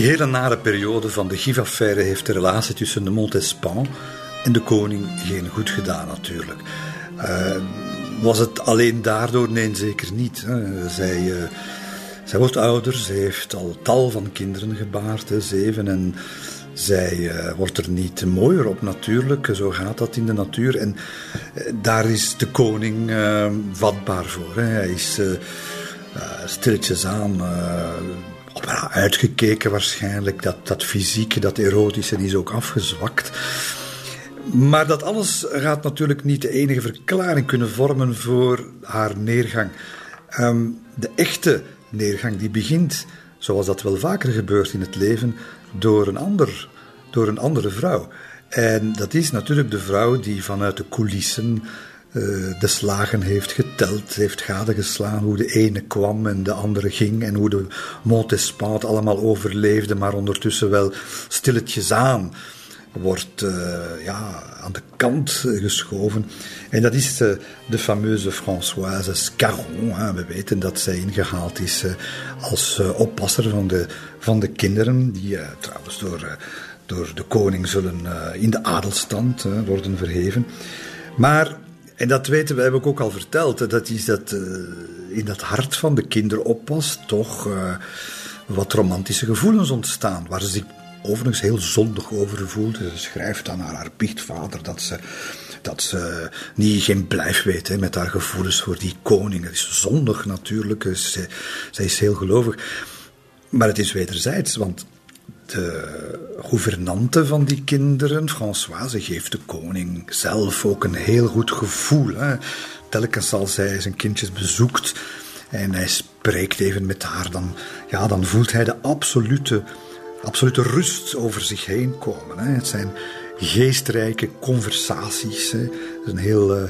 Die hele nare periode van de gifaffaire heeft de relatie tussen de Montespan en de koning geen goed gedaan natuurlijk. Uh, was het alleen daardoor? Nee, zeker niet. Hè. Zij, uh, zij wordt ouder, ze heeft al tal van kinderen gebaard, zeven. En zij uh, wordt er niet mooier op natuurlijk, zo gaat dat in de natuur. En daar is de koning vatbaar voor. Hè. Hij is stilletjes aan uitgekeken waarschijnlijk. Dat, dat fysieke, dat erotische is ook afgezwakt. Maar dat alles gaat natuurlijk niet de enige verklaring kunnen vormen voor haar neergang. Ehm, de echte neergang die begint, zoals dat wel vaker gebeurt in het leven, door een, ander, door een andere vrouw. En dat is natuurlijk de vrouw die vanuit de coulissen de slagen heeft geteld, heeft gadegeslaan hoe de ene kwam en de andere ging en hoe de Montespan allemaal overleefde, maar ondertussen wel stilletjes aan wordt uh, ja, aan de kant geschoven. En dat is uh, de fameuze Françoise Scarron. Hè. We weten dat zij ingehaald is als oppasser van de, van de kinderen, die trouwens door, door de koning zullen in de adelstand worden verheven. Maar en dat weten we, heb ik ook al verteld. Dat is dat uh, in dat hart van de kinderoppas toch uh, wat romantische gevoelens ontstaan. Waar ze zich overigens heel zondig over voelde. Ze schrijft dan aan haar biechtvader dat ze, dat ze niet geen blijf weet hè, met haar gevoelens voor die koning. Het is zondig natuurlijk. Zij, zij is heel gelovig. Maar het is wederzijds, want de gouvernante van die kinderen, Françoise, geeft de koning zelf ook een heel goed gevoel. Hè. Telkens als hij zijn kindjes bezoekt en hij spreekt even met haar, dan, ja, dan voelt hij de absolute, absolute rust over zich heen komen. Hè. Het zijn geestrijke conversaties. Hè. Het is een heel uh,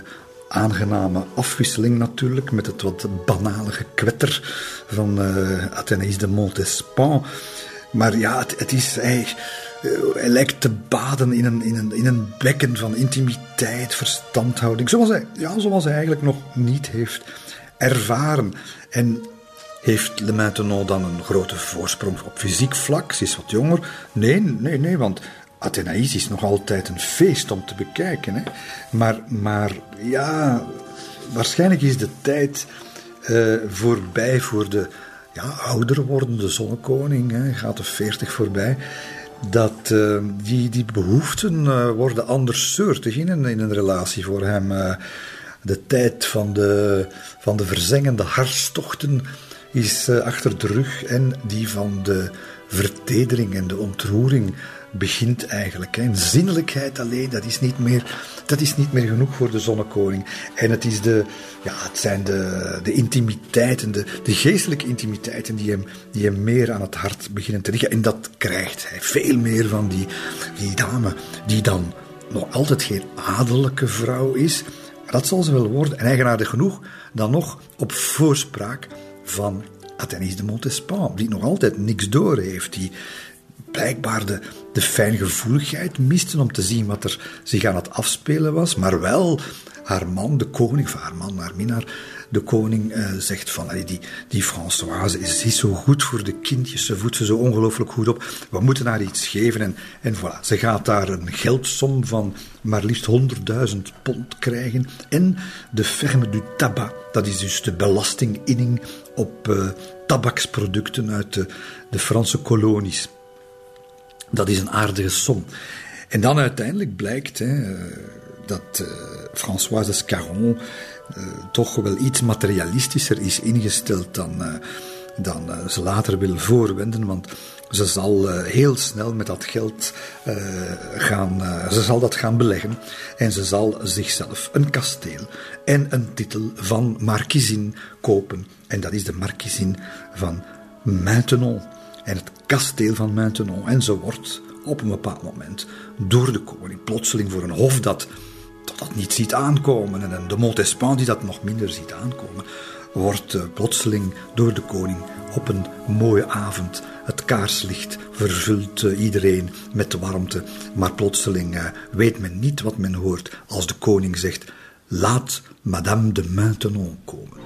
aangename afwisseling natuurlijk met het wat banale gekwetter van uh, de Montespan. Maar ja, het, is, hij, eh, hij lijkt te baden in een, in, een, in een bekken van intimiteit, verstandhouding. Zoals hij, ja, zoals hij eigenlijk nog niet heeft ervaren. En heeft Le dan een grote voorsprong op fysiek vlak? Ze is wat jonger. Nee, nee, nee, want Athenaïs is nog altijd een feest om te bekijken. Hè? Maar, maar ja, waarschijnlijk is de tijd uh, voorbij voor de ja, ouder wordende zonnekoning, hè, gaat de 40 voorbij, dat uh, die, die behoeften uh, worden anders soortig in een, in een relatie voor hem. Uh, de tijd van de, van de verzengende hartstochten is achter de rug en die van de vertedering en de ontroering begint eigenlijk. En zinnelijkheid alleen, dat is niet meer, dat is niet meer genoeg voor de zonnekoning. En het, is de, ja, het zijn de, de intimiteiten, de, de geestelijke intimiteiten die hem, die hem meer aan het hart beginnen te liggen. En dat krijgt hij veel meer van die, die dame, die dan nog altijd geen adellijke vrouw is. Maar dat zal ze wel worden. En eigenaardig genoeg, dan nog op voorspraak van Athénée de Montespan, die nog altijd niks door heeft. Die, blijkbaar de, de fijngevoeligheid misten om te zien wat er zich aan het afspelen was, maar wel haar man, de koning, of haar man, haar minnaar, de koning uh, zegt van die, die Françoise is, is zo goed voor de kindjes, ze voedt ze zo ongelooflijk goed op, we moeten haar iets geven. En, en voilà, ze gaat daar een geldsom van maar liefst 100.000 pond krijgen. En de ferme du tabac, dat is dus de belastinginning op uh, tabaksproducten uit de, de Franse kolonies. Dat is een aardige som. En dan uiteindelijk blijkt, hè, dat Françoise Escaron toch wel iets materialistischer is ingesteld dan, dan ze later wil voorwenden. Want ze zal heel snel met dat geld gaan, ze zal dat gaan beleggen en ze zal zichzelf een kasteel en een titel van markiezin kopen. En dat is de markiezin van Maintenon en het kasteel van Maintenon. En ze wordt op een bepaald moment door de koning plotseling voor een hof dat dat, niet ziet aankomen en de Montespan die dat nog minder ziet aankomen, wordt uh, plotseling door de koning op een mooie avond het kaarslicht vervult uh, iedereen met warmte, maar plotseling uh, weet men niet wat men hoort als de koning zegt: Laat Madame de Maintenon komen.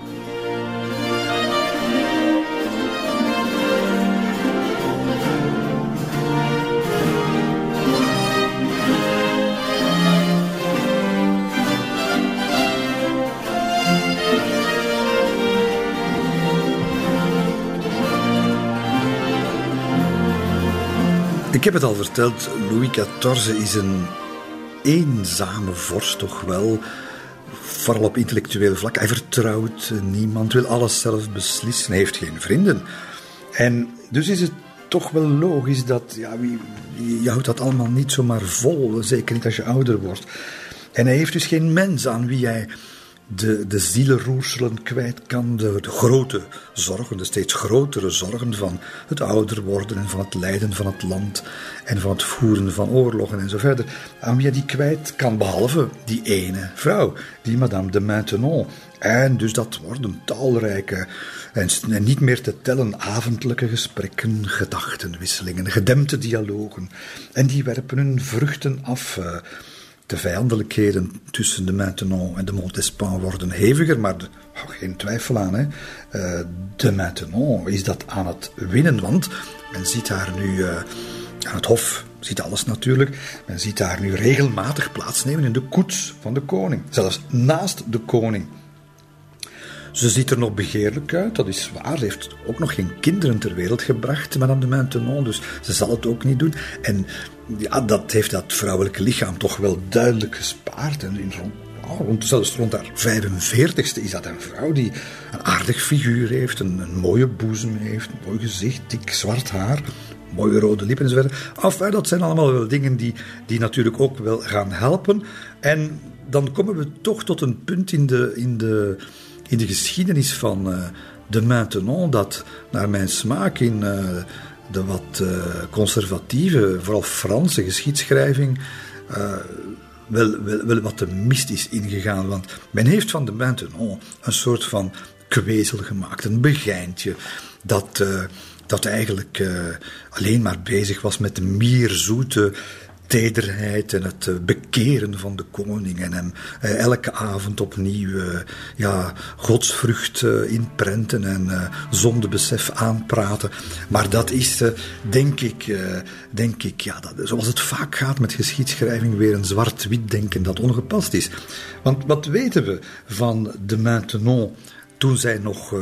Ik heb het al verteld, Louis XIV is een eenzame vorst toch wel. Vooral op intellectueel vlak. Hij vertrouwt niemand, wil alles zelf beslissen. Hij heeft geen vrienden. En dus is het toch wel logisch dat, ja, je houdt dat allemaal niet zomaar vol. Zeker niet als je ouder wordt. En hij heeft dus geen mens aan wie hij de, de zielenroerselen kwijt kan, de, grote zorgen, de steeds grotere zorgen van het ouder worden en van het lijden van het land en van het voeren van oorlogen en zo verder, aan die kwijt kan, behalve die ene vrouw, die Madame de Maintenon. En dus dat worden talrijke en, niet meer te tellen avondelijke gesprekken, gedachtenwisselingen, gedempte dialogen. En die werpen hun vruchten af. Uh, de vijandelijkheden tussen de Maintenon en de Montespan worden heviger, maar de, oh, geen twijfel aan. Hè. Uh, de Maintenon is dat aan het winnen, want men ziet haar nu uh, aan het hof, ziet alles natuurlijk, men ziet haar nu regelmatig plaatsnemen in de koets van de koning, zelfs naast de koning. Ze ziet er nog begeerlijk uit, dat is waar. Ze heeft ook nog geen kinderen ter wereld gebracht, Madame de Maintenon, dus ze zal het ook niet doen. En ja, dat heeft dat vrouwelijke lichaam toch wel duidelijk gespaard. En in rond, oh, rond, zelfs rond haar 45ste is dat een vrouw die een aardig figuur heeft, een, een mooie boezem heeft, een mooi gezicht, dik zwart haar, mooie rode lippen enzovoort. Enfin, dat zijn allemaal wel dingen die, die natuurlijk ook wel gaan helpen. En dan komen we toch tot een punt in de, in de, in de geschiedenis van uh, de Maintenon dat naar mijn smaak in... Uh, de wat uh, conservatieve, vooral Franse geschiedschrijving, uh, wel, wel, wel, wat te mist is ingegaan. Want men heeft van de Maintenon een soort van kwezel gemaakt, een begijntje, dat, uh, dat eigenlijk alleen maar bezig was met de mierzoete tederheid en het eh, bekeren van de koning en hem eh, elke avond opnieuw eh, ja, godsvrucht inprenten en zondebesef aanpraten. Maar dat is, denk ik, denk ik ja, dat, zoals het vaak gaat met geschiedschrijving, weer een zwart-wit denken dat ongepast is. Want wat weten we van de Maintenon toen zij nog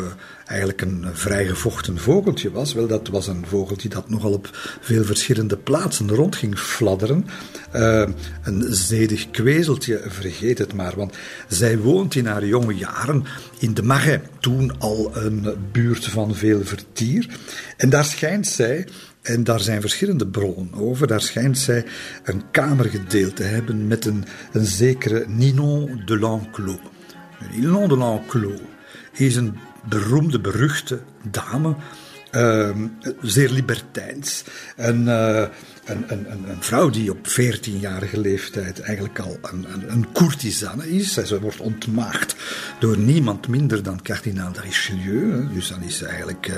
eigenlijk een vrijgevochten vogeltje was. Wel, dat was een vogeltje dat nogal op veel verschillende plaatsen rond ging fladderen. Uh, een zedig kwezeltje, vergeet het maar. Want zij woont in haar jonge jaren in de Marais, toen al een buurt van veel vertier. En daar schijnt zij en daar zijn verschillende bronnen over. Daar schijnt zij een kamer gedeeld te hebben met een, een zekere Ninon de L'Enclos. Ninon de L'Enclos is een beroemde, beruchte dame. Uh, zeer libertijns. Een, uh, een, een, een, vrouw die op 14-jarige leeftijd eigenlijk al een, een, een courtisane is. Ze wordt ontmaagd door niemand minder dan kardinaal de Richelieu. Dus dan is ze eigenlijk uh,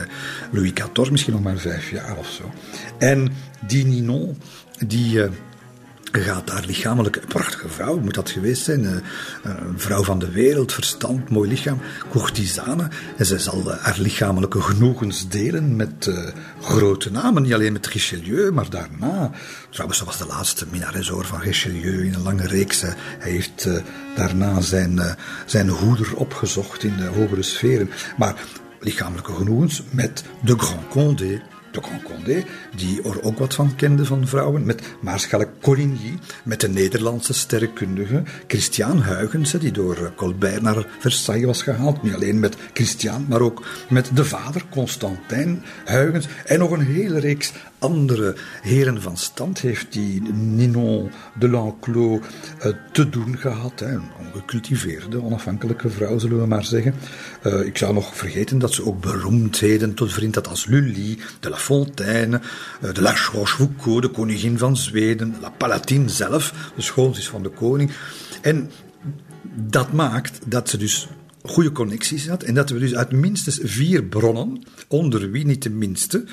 Louis XIV, misschien nog maar vijf jaar of zo. En die Ninon, die gaat daar lichamelijk, een prachtige vrouw moet dat geweest zijn, eh, een vrouw van de wereld, verstand, mooi lichaam, courtisane. En zij zal eh, haar lichamelijke genoegens delen met grote namen, niet alleen met Richelieu, maar daarna. Trouwens, ze was de laatste minaresor van Richelieu in een lange reeks. Hij heeft daarna zijn, zijn hoeder opgezocht in de hogere sferen. Maar lichamelijke genoegens met de Grand Condé, de Concondé, die er ook wat van kende van vrouwen, met Maarschalk Coligny, met de Nederlandse sterrenkundige Christian Huygens, die door Colbert naar Versailles was gehaald. Niet alleen met Christian, maar ook met de vader, Constantin Huygens, en nog een hele reeks andere heren van stand heeft die Ninon de L'Enclos uh, te doen gehad. Een ongecultiveerde, onafhankelijke vrouw, zullen we maar zeggen. Uh, ik zou nog vergeten dat ze ook beroemdheden tot vriend had als Lully, de La Fontaine, uh, de La Rochefoucauld, de koningin van Zweden, La Palatine zelf, de schoonzus van de koning. En dat maakt dat ze dus goede connecties had en dat we dus uit minstens vier bronnen, onder wie niet de minste,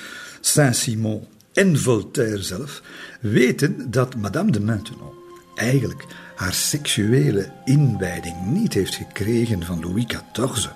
Saint-Simon en Voltaire zelf, weten dat Madame de Maintenon eigenlijk haar seksuele inwijding niet heeft gekregen van Louis XIV,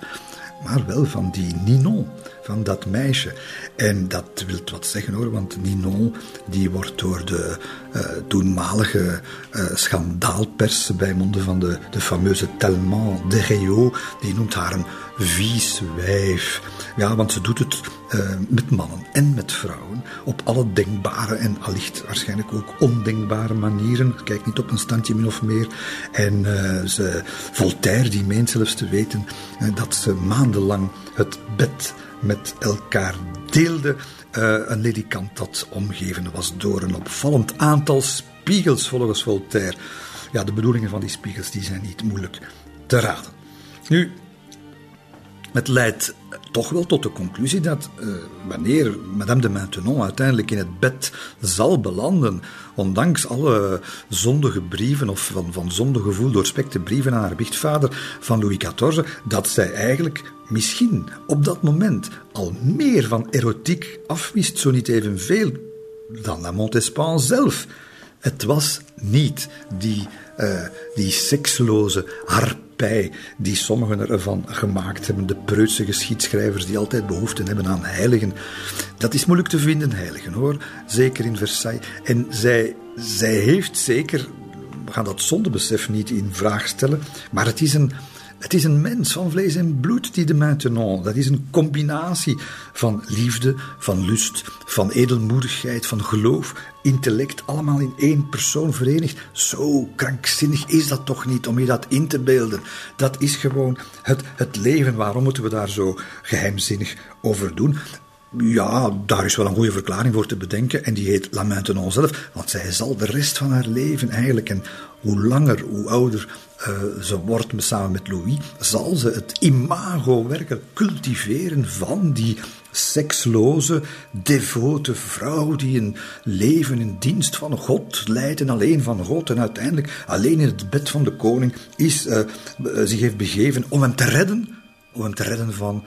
maar wel van die Ninon, van dat meisje. En dat wil wat zeggen hoor, want Ninon die wordt door de uh, toenmalige uh, schandaalpers bij monden van de, de fameuze Telman de Réau, die noemt haar een vieswijf. Ja, want ze doet het uh, met mannen en met vrouwen op alle denkbare en allicht waarschijnlijk ook ondenkbare manieren. Kijk niet op een standje min of meer. En uh, ze, Voltaire die meent zelfs te weten uh, dat ze maandenlang het bed met elkaar deelden. een ledikant dat omgeven was door een opvallend aantal spiegels volgens Voltaire. Ja, de bedoelingen van die spiegels die zijn niet moeilijk te raden. Nu, het leidt toch wel tot de conclusie dat uh, wanneer Madame de Maintenon uiteindelijk in het bed zal belanden, ondanks alle zondige brieven of van, van gevoel doorspekte brieven aan haar biechtvader van Louis XIV, dat zij eigenlijk misschien op dat moment al meer van erotiek afwist, zo niet evenveel dan la Montespan zelf. Het was niet die, uh, die seksloze die sommigen ervan gemaakt hebben. De preutse geschiedschrijvers die altijd behoefte hebben aan heiligen. Dat is moeilijk te vinden, heiligen hoor. Zeker in Versailles. En zij, zij heeft zeker, we gaan dat zondebesef niet in vraag stellen, maar het is een het is een mens van vlees en bloed, die de Maintenon. Dat is een combinatie van liefde, van lust, van edelmoedigheid, van geloof, intellect, allemaal in één persoon verenigd. Zo krankzinnig is dat toch niet om je dat in te beelden. Dat is gewoon het, het leven. Waarom moeten we daar zo geheimzinnig over doen? Ja, daar is wel een goede verklaring voor te bedenken. En die heet La Maintenon zelf. Want zij zal de rest van haar leven eigenlijk, en hoe langer, hoe ouder uh, ze wordt samen met Louis, zal ze het imago werkelijk cultiveren van die seksloze, devote vrouw die een leven in dienst van God leidt en alleen van God. En uiteindelijk alleen in het bed van de koning is, uh, zich heeft begeven om hem te redden, om hem te redden van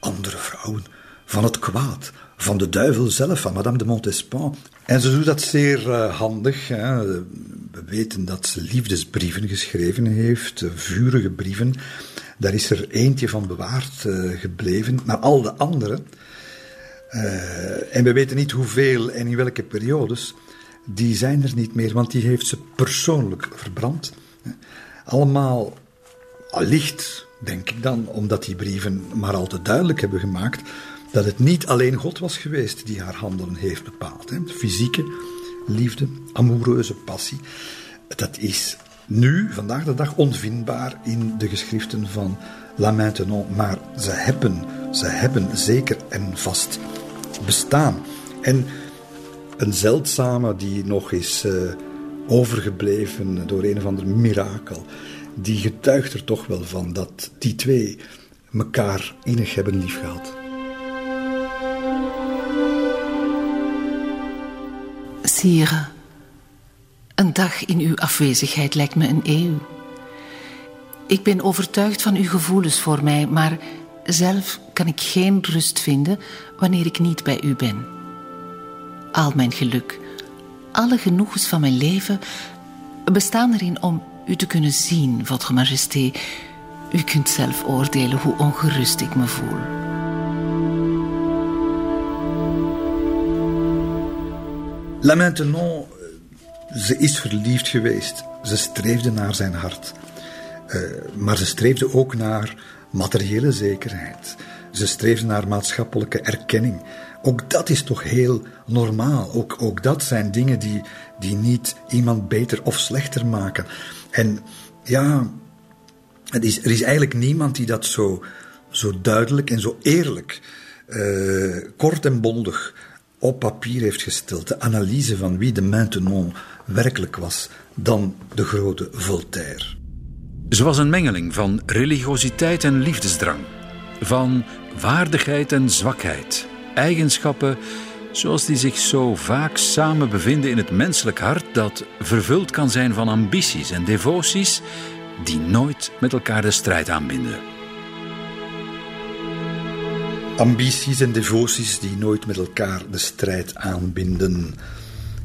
andere vrouwen, van het kwaad, van de duivel zelf, van Madame de Montespan. En ze doet dat zeer uh, handig. Hè. We weten dat ze liefdesbrieven geschreven heeft, vurige brieven. Daar is er eentje van bewaard uh, gebleven, maar al de andere, en we weten niet hoeveel en in welke periodes, die zijn er niet meer, want die heeft ze persoonlijk verbrand. Allemaal allicht, denk ik dan, omdat die brieven maar al te duidelijk hebben gemaakt dat het niet alleen God was geweest die haar handelen heeft bepaald. Hè. Fysieke liefde, amoureuze passie, dat is nu, vandaag de dag, onvindbaar in de geschriften van La Maintenon. Maar ze hebben, ze hebben zeker en vast bestaan. En een zeldzame die nog is uh, overgebleven door een of ander mirakel, die getuigt er toch wel van dat die twee elkaar innig hebben liefgehad. Sire, een dag in uw afwezigheid lijkt me een eeuw. Ik ben overtuigd van uw gevoelens voor mij, maar zelf kan ik geen rust vinden wanneer ik niet bij u ben. Al mijn geluk, alle genoegens van mijn leven bestaan erin om u te kunnen zien, Votre Majesté. U kunt zelf oordelen hoe ongerust ik me voel. La Maintenon, ze is verliefd geweest. Ze streefde naar zijn hart. Uh, maar ze streefde ook naar materiële zekerheid. Ze streefde naar maatschappelijke erkenning. Ook dat is toch heel normaal. Ook, ook dat zijn dingen die, die niet iemand beter of slechter maken. En ja, het is, er is eigenlijk niemand die dat zo, zo duidelijk en zo eerlijk, uh, kort en bondig op papier heeft gesteld. De analyse van wie de Maintenon werkelijk was dan de grote Voltaire. Ze was een mengeling van religiositeit en liefdesdrang, van waardigheid en zwakheid, eigenschappen zoals die zich zo vaak samen bevinden in het menselijk hart dat vervuld kan zijn van ambities en devoties die nooit met elkaar de strijd aanbinden. Ambities en devoties die nooit met elkaar de strijd aanbinden.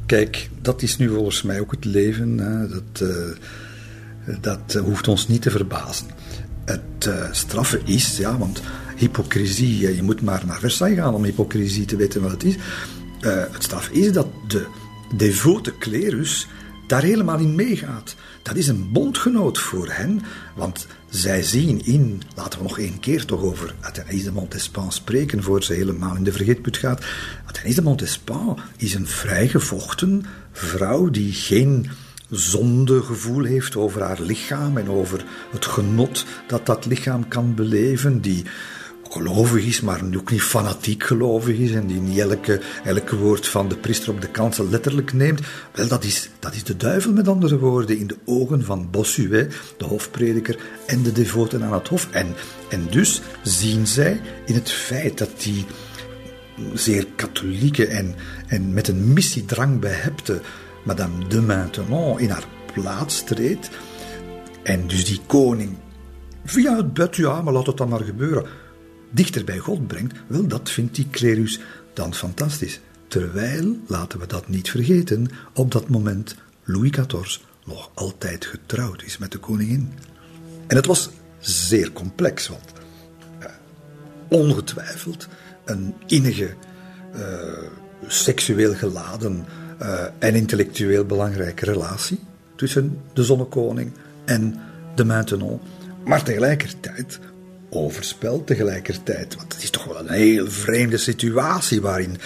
Kijk, dat is nu volgens mij ook het leven. Hè. Dat, uh, dat hoeft ons niet te verbazen. Het uh, straffe is, ja, want hypocrisie, je moet maar naar Versailles gaan om hypocrisie te weten wat het is. Het straf is dat de devote klerus daar helemaal in meegaat. Dat is een bondgenoot voor hen, want zij zien in, laten we nog één keer toch over Athénée de Montespan spreken, voor ze helemaal in de vergeetput gaat. Athénée de Montespan is een vrijgevochten vrouw die geen zondegevoel heeft over haar lichaam en over het genot dat dat lichaam kan beleven, die gelovig is, maar ook niet fanatiek gelovig is en die niet elke, woord van de priester op de kansel letterlijk neemt. Wel, dat is, dat is de duivel met andere woorden in de ogen van Bossuet, de hofprediker en de devoten aan het hof. En, en dus zien zij in het feit dat die zeer katholieke en, en met een missiedrang behepte Madame de Maintenon in haar plaats treedt. En dus die koning via het bed, ja, maar laat het dan maar gebeuren dichter bij God brengt, wel dat vindt die klerus dan fantastisch. Terwijl, laten we dat niet vergeten, op dat moment Louis XIV nog altijd getrouwd is met de koningin. En het was zeer complex, want uh, ongetwijfeld een innige, uh, seksueel geladen uh, en intellectueel belangrijke relatie tussen de zonnekoning en de Maintenon. Maar tegelijkertijd overspel tegelijkertijd. Want het is toch wel een heel vreemde situatie waarin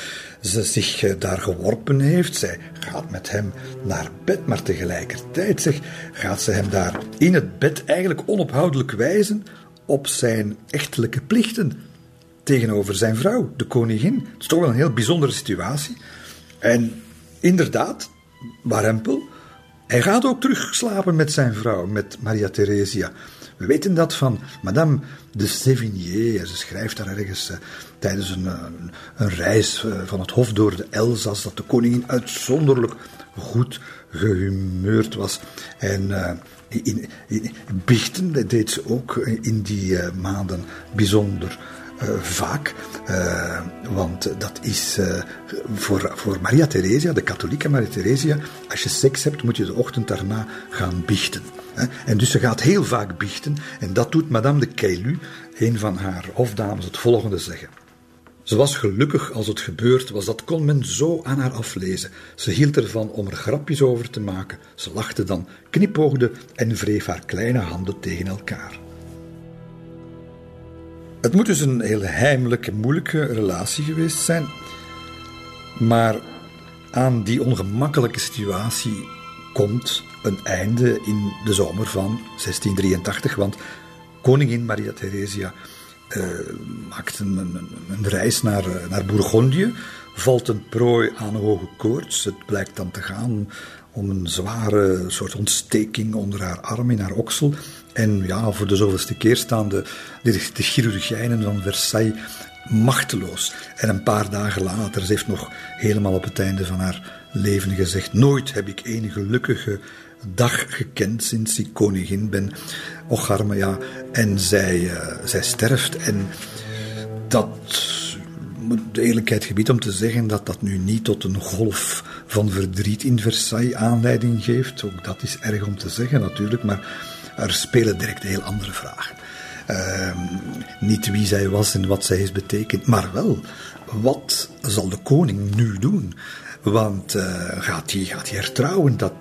ze zich eh, daar geworpen heeft. Zij gaat met hem naar bed, maar tegelijkertijd zeg, gaat ze hem daar in het bed eigenlijk onophoudelijk wijzen op zijn echtelijke plichten tegenover zijn vrouw, de koningin. Het is toch wel een heel bijzondere situatie. En inderdaad, Warempel, hij gaat ook terug slapen met zijn vrouw, met Maria Theresia. We weten dat van Madame de Sévigné. Ze schrijft daar ergens uh, tijdens een, een, een reis uh, van het hof door de Elzas dat de koningin uitzonderlijk goed gehumeurd was. En uh, in, deed ze ook in die maanden bijzonder vaak. Want dat is voor, voor Maria Theresia, de katholieke Maria Theresia, als je seks hebt, moet je de ochtend daarna gaan biechten. En dus ze gaat heel vaak biechten. En dat doet Madame de Caylus, een van haar hofdames, het volgende zeggen. Ze was gelukkig als het gebeurd was, dat kon men zo aan haar aflezen. Ze hield ervan om er grapjes over te maken. Ze lachte dan, knipoogde en wreef haar kleine handen tegen elkaar. Het moet dus een heel heimelijke, moeilijke relatie geweest zijn. Maar aan die ongemakkelijke situatie komt een einde in de zomer van 1683, want koningin Maria Theresia uh, maakt een, reis naar, naar Bourgondië, valt een prooi aan een hoge koorts. Het blijkt dan te gaan om een zware soort ontsteking onder haar arm in haar oksel. En ja, voor de zoveelste keer staan de, de, de chirurgijnen van Versailles machteloos. En een paar dagen later, ze heeft nog helemaal op het einde van haar leven gezegd: Nooit heb ik een gelukkige dag gekend sinds ik koningin ben. Och, arme, ja. En zij, uh, zij sterft. En dat de eerlijkheid gebied om te zeggen dat dat nu niet tot een golf van verdriet in Versailles aanleiding geeft. Ook dat is erg om te zeggen natuurlijk, maar er spelen direct heel andere vragen. Uh, niet wie zij was en wat zij is betekend, maar wel wat zal de koning nu doen? Want uh, gaat hij gaat hertrouwen? Dat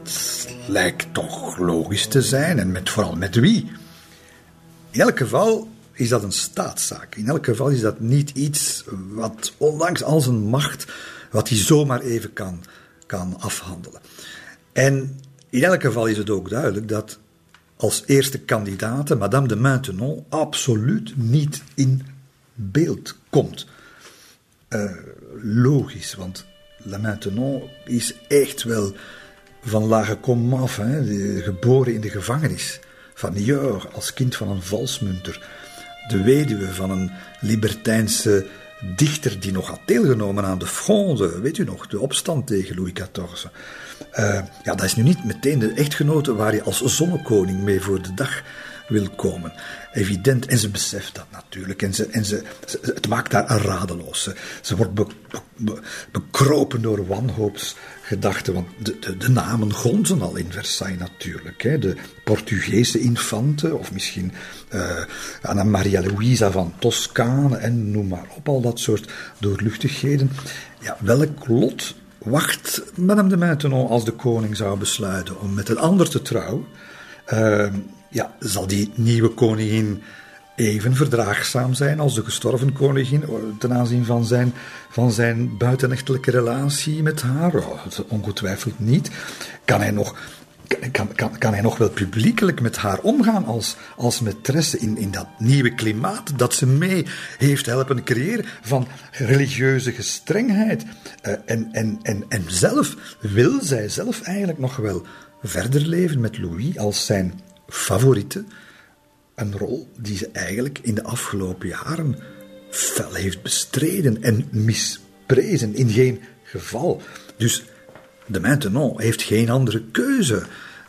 lijkt toch logisch te zijn. En met, vooral met wie? In elk geval is dat een staatszaak. In elk geval is dat niet iets wat, ondanks al zijn macht, wat hij zomaar even kan, kan afhandelen. En in elk geval is het ook duidelijk dat als eerste kandidaat Madame de Maintenon absoluut niet in beeld komt. Uh, logisch, want La Maintenon is echt wel van lage kom af, hè, geboren in de gevangenis van Niort als kind van een valsmunter, de weduwe van een libertijnse dichter die nog had deelgenomen aan de Fronde, weet u nog, de opstand tegen Louis XIV. Uh, ja, dat is nu niet meteen de echtgenote waar je als zonnekoning mee voor de dag wil komen. Evident. En ze beseft dat natuurlijk. En, ze, en ze, het maakt haar radeloos. Ze, wordt be, bekropen door wanhoopsgedachten. Want de, de, de, namen gonzen al in Versailles natuurlijk. Hè. De Portugese infante, of misschien uh, Anna Maria Luisa van Toscane, en noem maar op, al dat soort doorluchtigheden. Ja, welk lot wacht Madame de Maintenon als de koning zou besluiten om met een ander te trouwen? Uh, ja, zal die nieuwe koningin even verdraagzaam zijn als de gestorven koningin ten aanzien van zijn, van zijn buitenechtelijke relatie met haar? Oh, ongetwijfeld niet. Kan hij nog, kan, kan, kan hij nog wel publiekelijk met haar omgaan als, als maîtresse in, in dat nieuwe klimaat dat ze mee heeft helpen creëren van religieuze gestrengheid? Uh, en, en, en, en zelf, wil zij zelf eigenlijk nog wel verder leven met Louis als zijn favoriete. Een rol die ze eigenlijk in de afgelopen jaren fel heeft bestreden en misprezen. In geen geval. Dus de Maintenon heeft geen andere keuze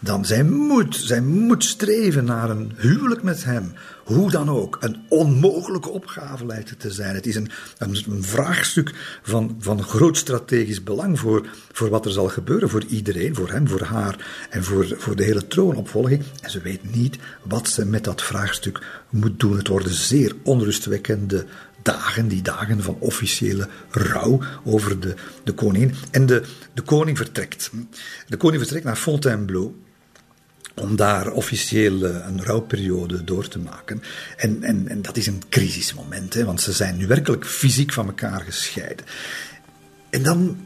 dan zij moet, zij moet streven naar een huwelijk met hem. Hoe dan ook, een onmogelijke opgave lijkt het te zijn. Het is een, een, vraagstuk van, van groot strategisch belang voor, voor wat er zal gebeuren voor iedereen, voor hem, voor haar en voor, voor de hele troonopvolging. En ze weet niet wat ze met dat vraagstuk moet doen. Het worden zeer onrustwekkende dagen, die dagen van officiële rouw over de, de koningin. En de, de koning vertrekt. De koning vertrekt naar Fontainebleau om daar officieel eh, een rouwperiode door te maken. En, en, en dat is een crisismoment, hè, want ze zijn nu werkelijk fysiek van elkaar gescheiden. En dan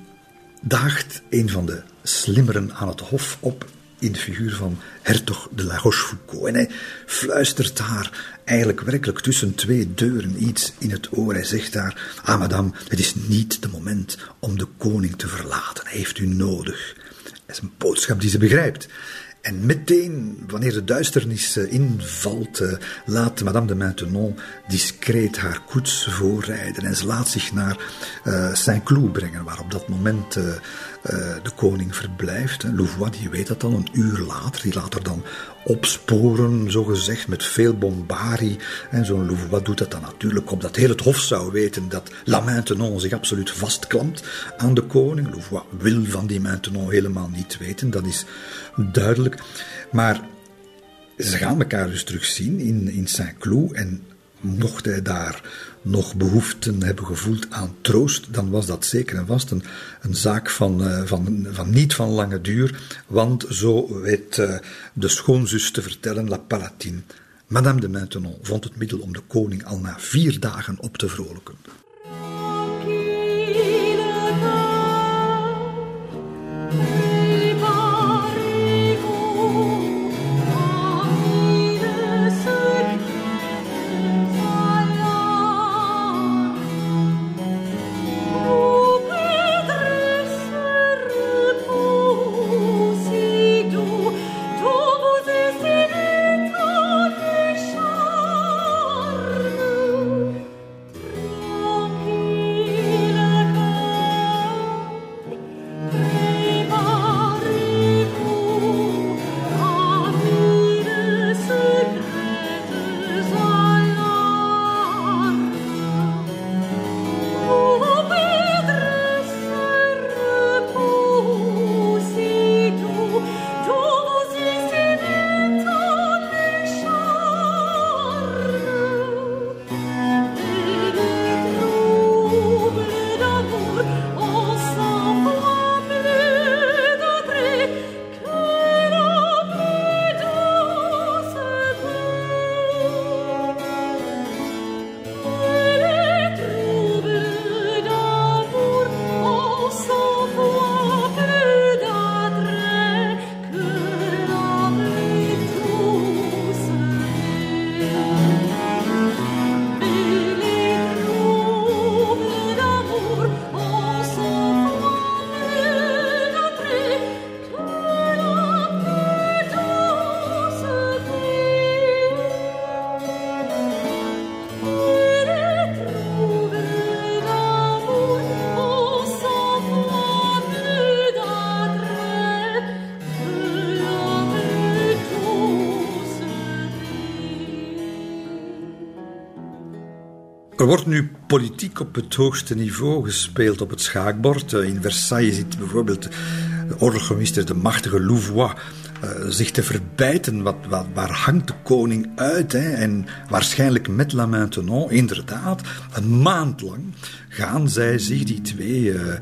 daagt een van de slimmeren aan het hof op in de figuur van hertog de la Rochefoucauld. En hij fluistert haar eigenlijk werkelijk tussen twee deuren iets in het oor. Hij zegt daar, ah madame, het is niet de moment om de koning te verlaten. Hij heeft u nodig. Dat is een boodschap die ze begrijpt. En meteen, wanneer de duisternis eh, invalt, eh, laat Madame de Maintenon discreet haar koets voorrijden. En ze laat zich naar uh, Saint-Cloud brengen, waar op dat moment de koning verblijft. Louvois, die weet dat al een uur later. Die laat er dan opsporen, zogezegd, met veel bombarie. En zo'n Louvois doet dat dan natuurlijk omdat heel het hof zou weten dat La Maintenon zich absoluut vastklampt aan de koning. Louvois wil van die Maintenon helemaal niet weten, dat is duidelijk. Maar ze gaan elkaar dus terugzien in, in Saint-Cloud en mocht hij daar nog behoeften hebben gevoeld aan troost, dan was dat zeker en vast een, een zaak van, eh, van, van niet van lange duur. Want zo weet eh, de schoonzus te vertellen, La Palatine. Madame de Maintenon vond het middel om de koning al na vier dagen op te vrolijken. Er wordt nu politiek op het hoogste niveau gespeeld op het schaakbord. Eh, in Versailles zit bijvoorbeeld de oorlogsminister, de machtige Louvois, uh, zich te verbijten. Wat, wat, waar hangt de koning uit? Hè? En waarschijnlijk met La Maintenon, inderdaad, een maand lang gaan zij zich, die twee uh,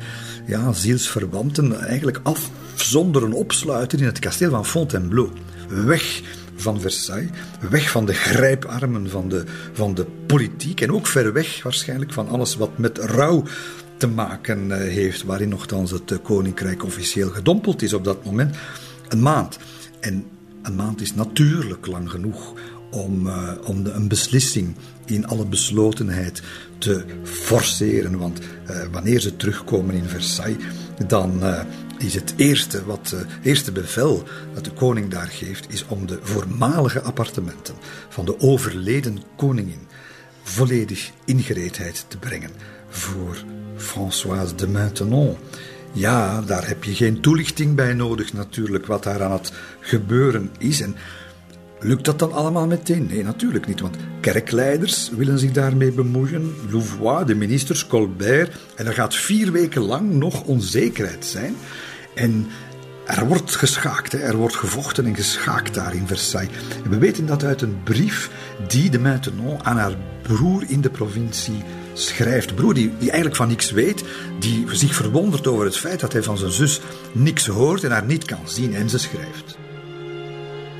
ja, zielsverwanten, eigenlijk afzonderen, opsluiten in het kasteel van Fontainebleau. Weg van Versailles, weg van de grijparmen van de, van de politiek en ook ver weg waarschijnlijk van alles wat met rouw te maken eh, heeft, waarin nogthans het eh, koninkrijk officieel gedompeld is op dat moment. Een maand. En een maand is natuurlijk lang genoeg om, uh, om een beslissing in alle beslotenheid te forceren. Want wanneer ze terugkomen in Versailles, dan is het eerste, wat, uh, eerste bevel dat de koning daar geeft, is om de voormalige appartementen van de overleden koningin volledig in gereedheid te brengen voor Françoise de Maintenon. Ja, daar heb je geen toelichting bij nodig natuurlijk, wat daar aan het gebeuren is. En lukt dat dan allemaal meteen? Nee, natuurlijk niet, want kerkleiders willen zich daarmee bemoeien. Louvois, de ministers, Colbert. En er gaat vier weken lang nog onzekerheid zijn. En er wordt geschaakt, er wordt gevochten en geschaakt daar in Versailles. We weten dat uit een brief die de Maintenon aan haar broer in de provincie schrijft. Broer die, die eigenlijk van niks weet, die zich verwondert over het feit dat hij van zijn zus niks hoort en haar niet kan zien. En ze schrijft.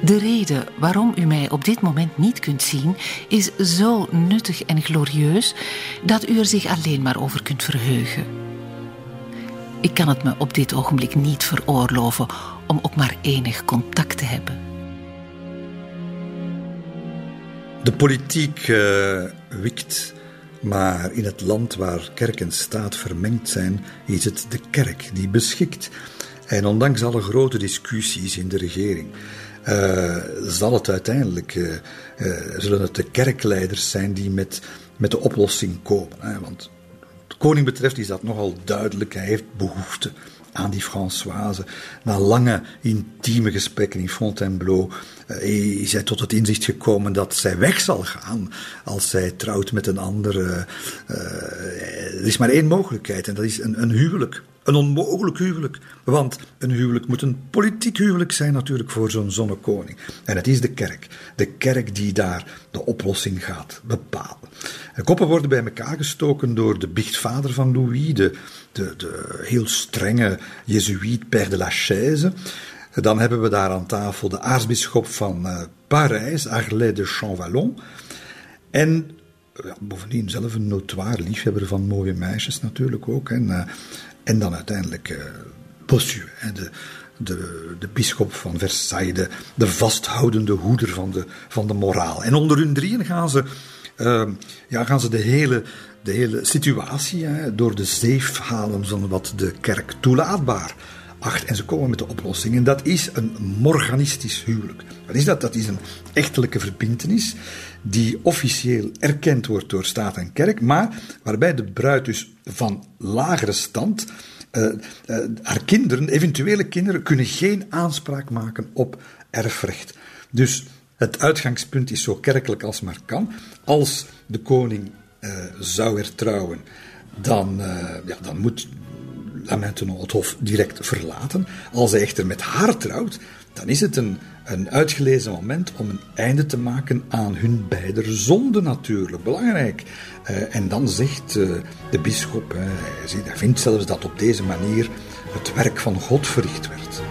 De reden waarom u mij op dit moment niet kunt zien is zo nuttig en glorieus dat u er zich alleen maar over kunt verheugen. Ik kan het me op dit ogenblik niet veroorloven om ook maar enig contact te hebben. De politiek uh, wikt, maar in het land waar kerk en staat vermengd zijn, is het de kerk die beschikt. En ondanks alle grote discussies in de regering, uh, zal het uiteindelijk, uh, zullen het de kerkleiders zijn die met, met de oplossing komen. Hè? Want koning betreft is dat nogal duidelijk. Hij heeft behoefte aan die Françoise. Na lange intieme gesprekken in Fontainebleau is hij tot het inzicht gekomen dat zij weg zal gaan als zij trouwt met een andere. er is maar één mogelijkheid en dat is een, een huwelijk. Een onmogelijk huwelijk. Want een huwelijk moet een politiek huwelijk zijn natuurlijk voor zo'n zonnekoning. En het is de kerk. De kerk die daar de oplossing gaat bepalen. Koppen worden bij elkaar gestoken door de biechtvader van Louis, de, de, de heel strenge jezuïet Père de la Chaise. Dan hebben we daar aan tafel de aartsbisschop van uh, Parijs, Arlet de Champvallon. En bovendien zelf een notoire liefhebber van mooie meisjes natuurlijk ook. En, uh, en dan uiteindelijk uh, Bossuet, de, de, de bisschop van Versailles, de, de, vasthoudende hoeder van de, van de moraal. En onder hun drieën gaan ze, uh, ja, gaan ze de, hele, de hele situatie hè, door de zeef halen van wat de kerk toelaatbaar acht. En ze komen met de oplossing. En dat is een morganistisch huwelijk. Wat is dat? Dat is een echtelijke verbintenis die officieel erkend wordt door staat en kerk, maar waarbij de bruid dus van lagere stand, uh, uh, haar kinderen, eventuele kinderen, kunnen geen aanspraak maken op erfrecht. Dus het uitgangspunt is zo kerkelijk als maar kan. Als de koning uh, zou er trouwen, dan, ja, dan moet La Maintenon het hof direct verlaten. Als hij echter met haar trouwt, dan is het een, een uitgelezen moment om een einde te maken aan hun beider zonde natuurlijk. Belangrijk. Uh, en dan zegt uh, de bisschop, hij vindt zelfs dat op deze manier het werk van God verricht werd.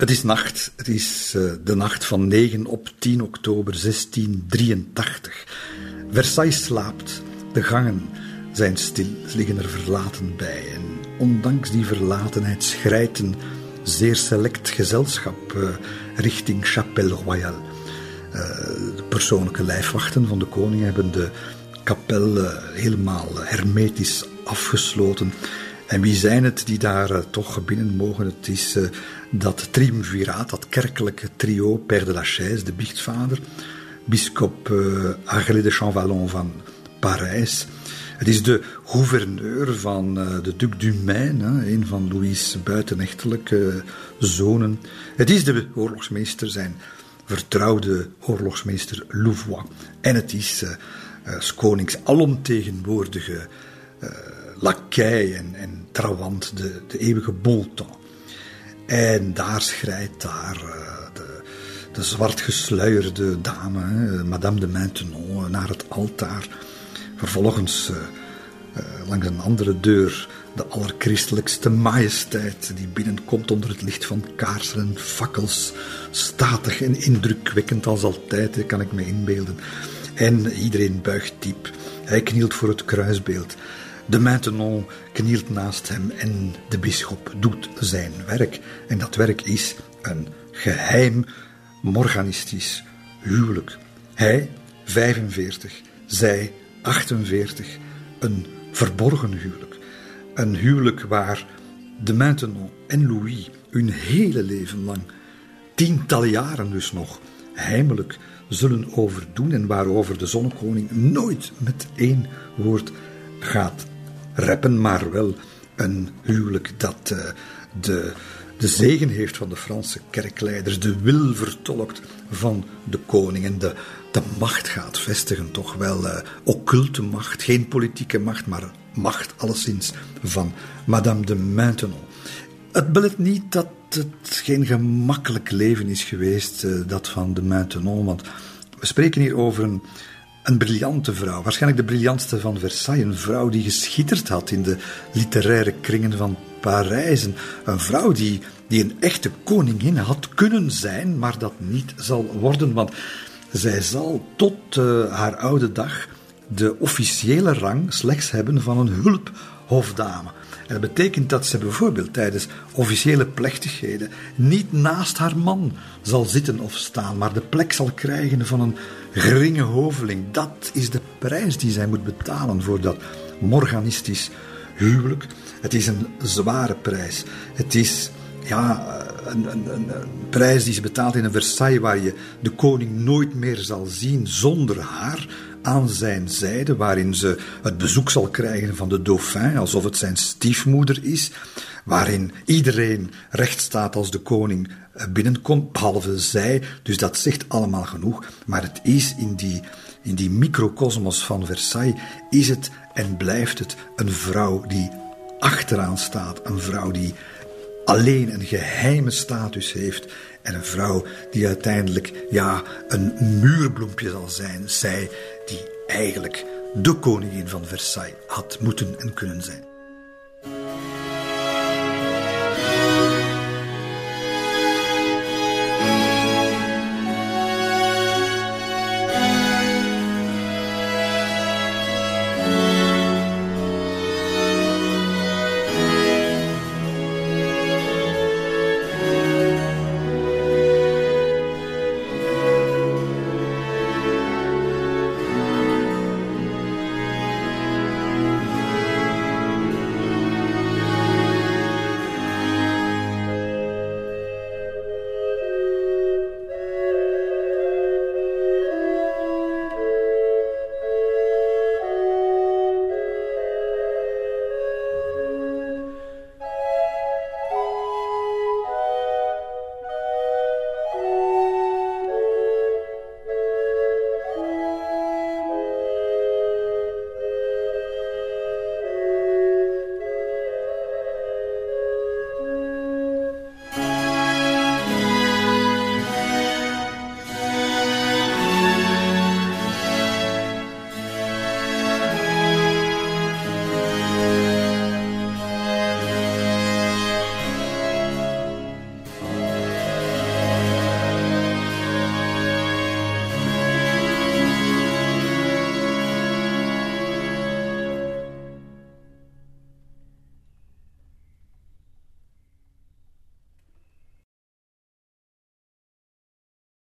Het is nacht. Het is uh, de nacht van 9 op 10 oktober 1683. Versailles slaapt. De gangen zijn stil. Ze liggen er verlaten bij. En ondanks die verlatenheid schrijdt een zeer select gezelschap uh, richting Chapelle Royale. Uh, de persoonlijke lijfwachten van de koning hebben de kapel helemaal hermetisch afgesloten. En wie zijn het die daar uh, toch binnen mogen? Het is uh, dat triumviraat, dat kerkelijke trio, Père de la Chaise, de biechtvader, bischop uh, Agré de Champvallon van Parijs. Het is de gouverneur van de Duc du Maine, een van Louis' buitenechtelijke zonen. Het is de oorlogsmeester, zijn vertrouwde oorlogsmeester Louvois. En het is uh, konings alomtegenwoordige lakij en, en trawant, de, de eeuwige Bontemps. En daar schrijdt daar de, de zwart gesluierde dame, Madame de Maintenon, naar het altaar. Vervolgens langs een andere deur de allerchristelijkste majesteit die binnenkomt onder het licht van kaarsen en fakkels. Statig en indrukwekkend als altijd, kan ik me inbeelden. En iedereen buigt diep. Hij knielt voor het kruisbeeld. De Maintenon knielt naast hem en de bisschop doet zijn werk. En dat werk is een geheim morganistisch huwelijk. Hij 45, zij 48. Een verborgen huwelijk. Een huwelijk waar de Maintenon en Louis hun hele leven lang, tientallen jaren dus nog, heimelijk zullen overdoen en waarover de zonnekoning nooit met één woord gaat reppen, maar wel een huwelijk dat uh, de, de zegen heeft van de Franse kerkleiders, de wil vertolkt van de koning en de de macht gaat vestigen, toch wel uh, occulte macht, geen politieke macht, maar macht alleszins van Madame de Maintenon. Het belet niet dat het geen gemakkelijk leven is geweest, uh, dat van de Maintenon, want we spreken hier over een, een briljante vrouw, waarschijnlijk de briljantste van Versailles, een vrouw die geschitterd had in de literaire kringen van Parijs, een vrouw die, die een echte koningin had kunnen zijn, maar dat niet zal worden, want zij zal tot uh, haar oude dag de officiële rang slechts hebben van een hulphofdame. En dat betekent dat ze bijvoorbeeld tijdens officiële plechtigheden niet naast haar man zal zitten of staan, maar de plek zal krijgen van een geringe hoveling. Dat is de prijs die zij moet betalen voor dat morganistisch huwelijk. Het is een zware prijs. Het is ja, een, een, een, prijs die ze betaalt in een Versailles waar je de koning nooit meer zal zien zonder haar aan zijn zijde, waarin ze het bezoek zal krijgen van de dauphin, alsof het zijn stiefmoeder is, waarin iedereen recht staat als de koning eh, binnenkomt, behalve zij. Dus dat zegt allemaal genoeg. Maar het is in die, in die microcosmos van Versailles, is het en blijft het een vrouw die achteraan staat, een vrouw die alleen een geheime status heeft en een vrouw die uiteindelijk ja, een muurbloempje zal zijn, zij die eigenlijk de koningin van Versailles had moeten en kunnen zijn.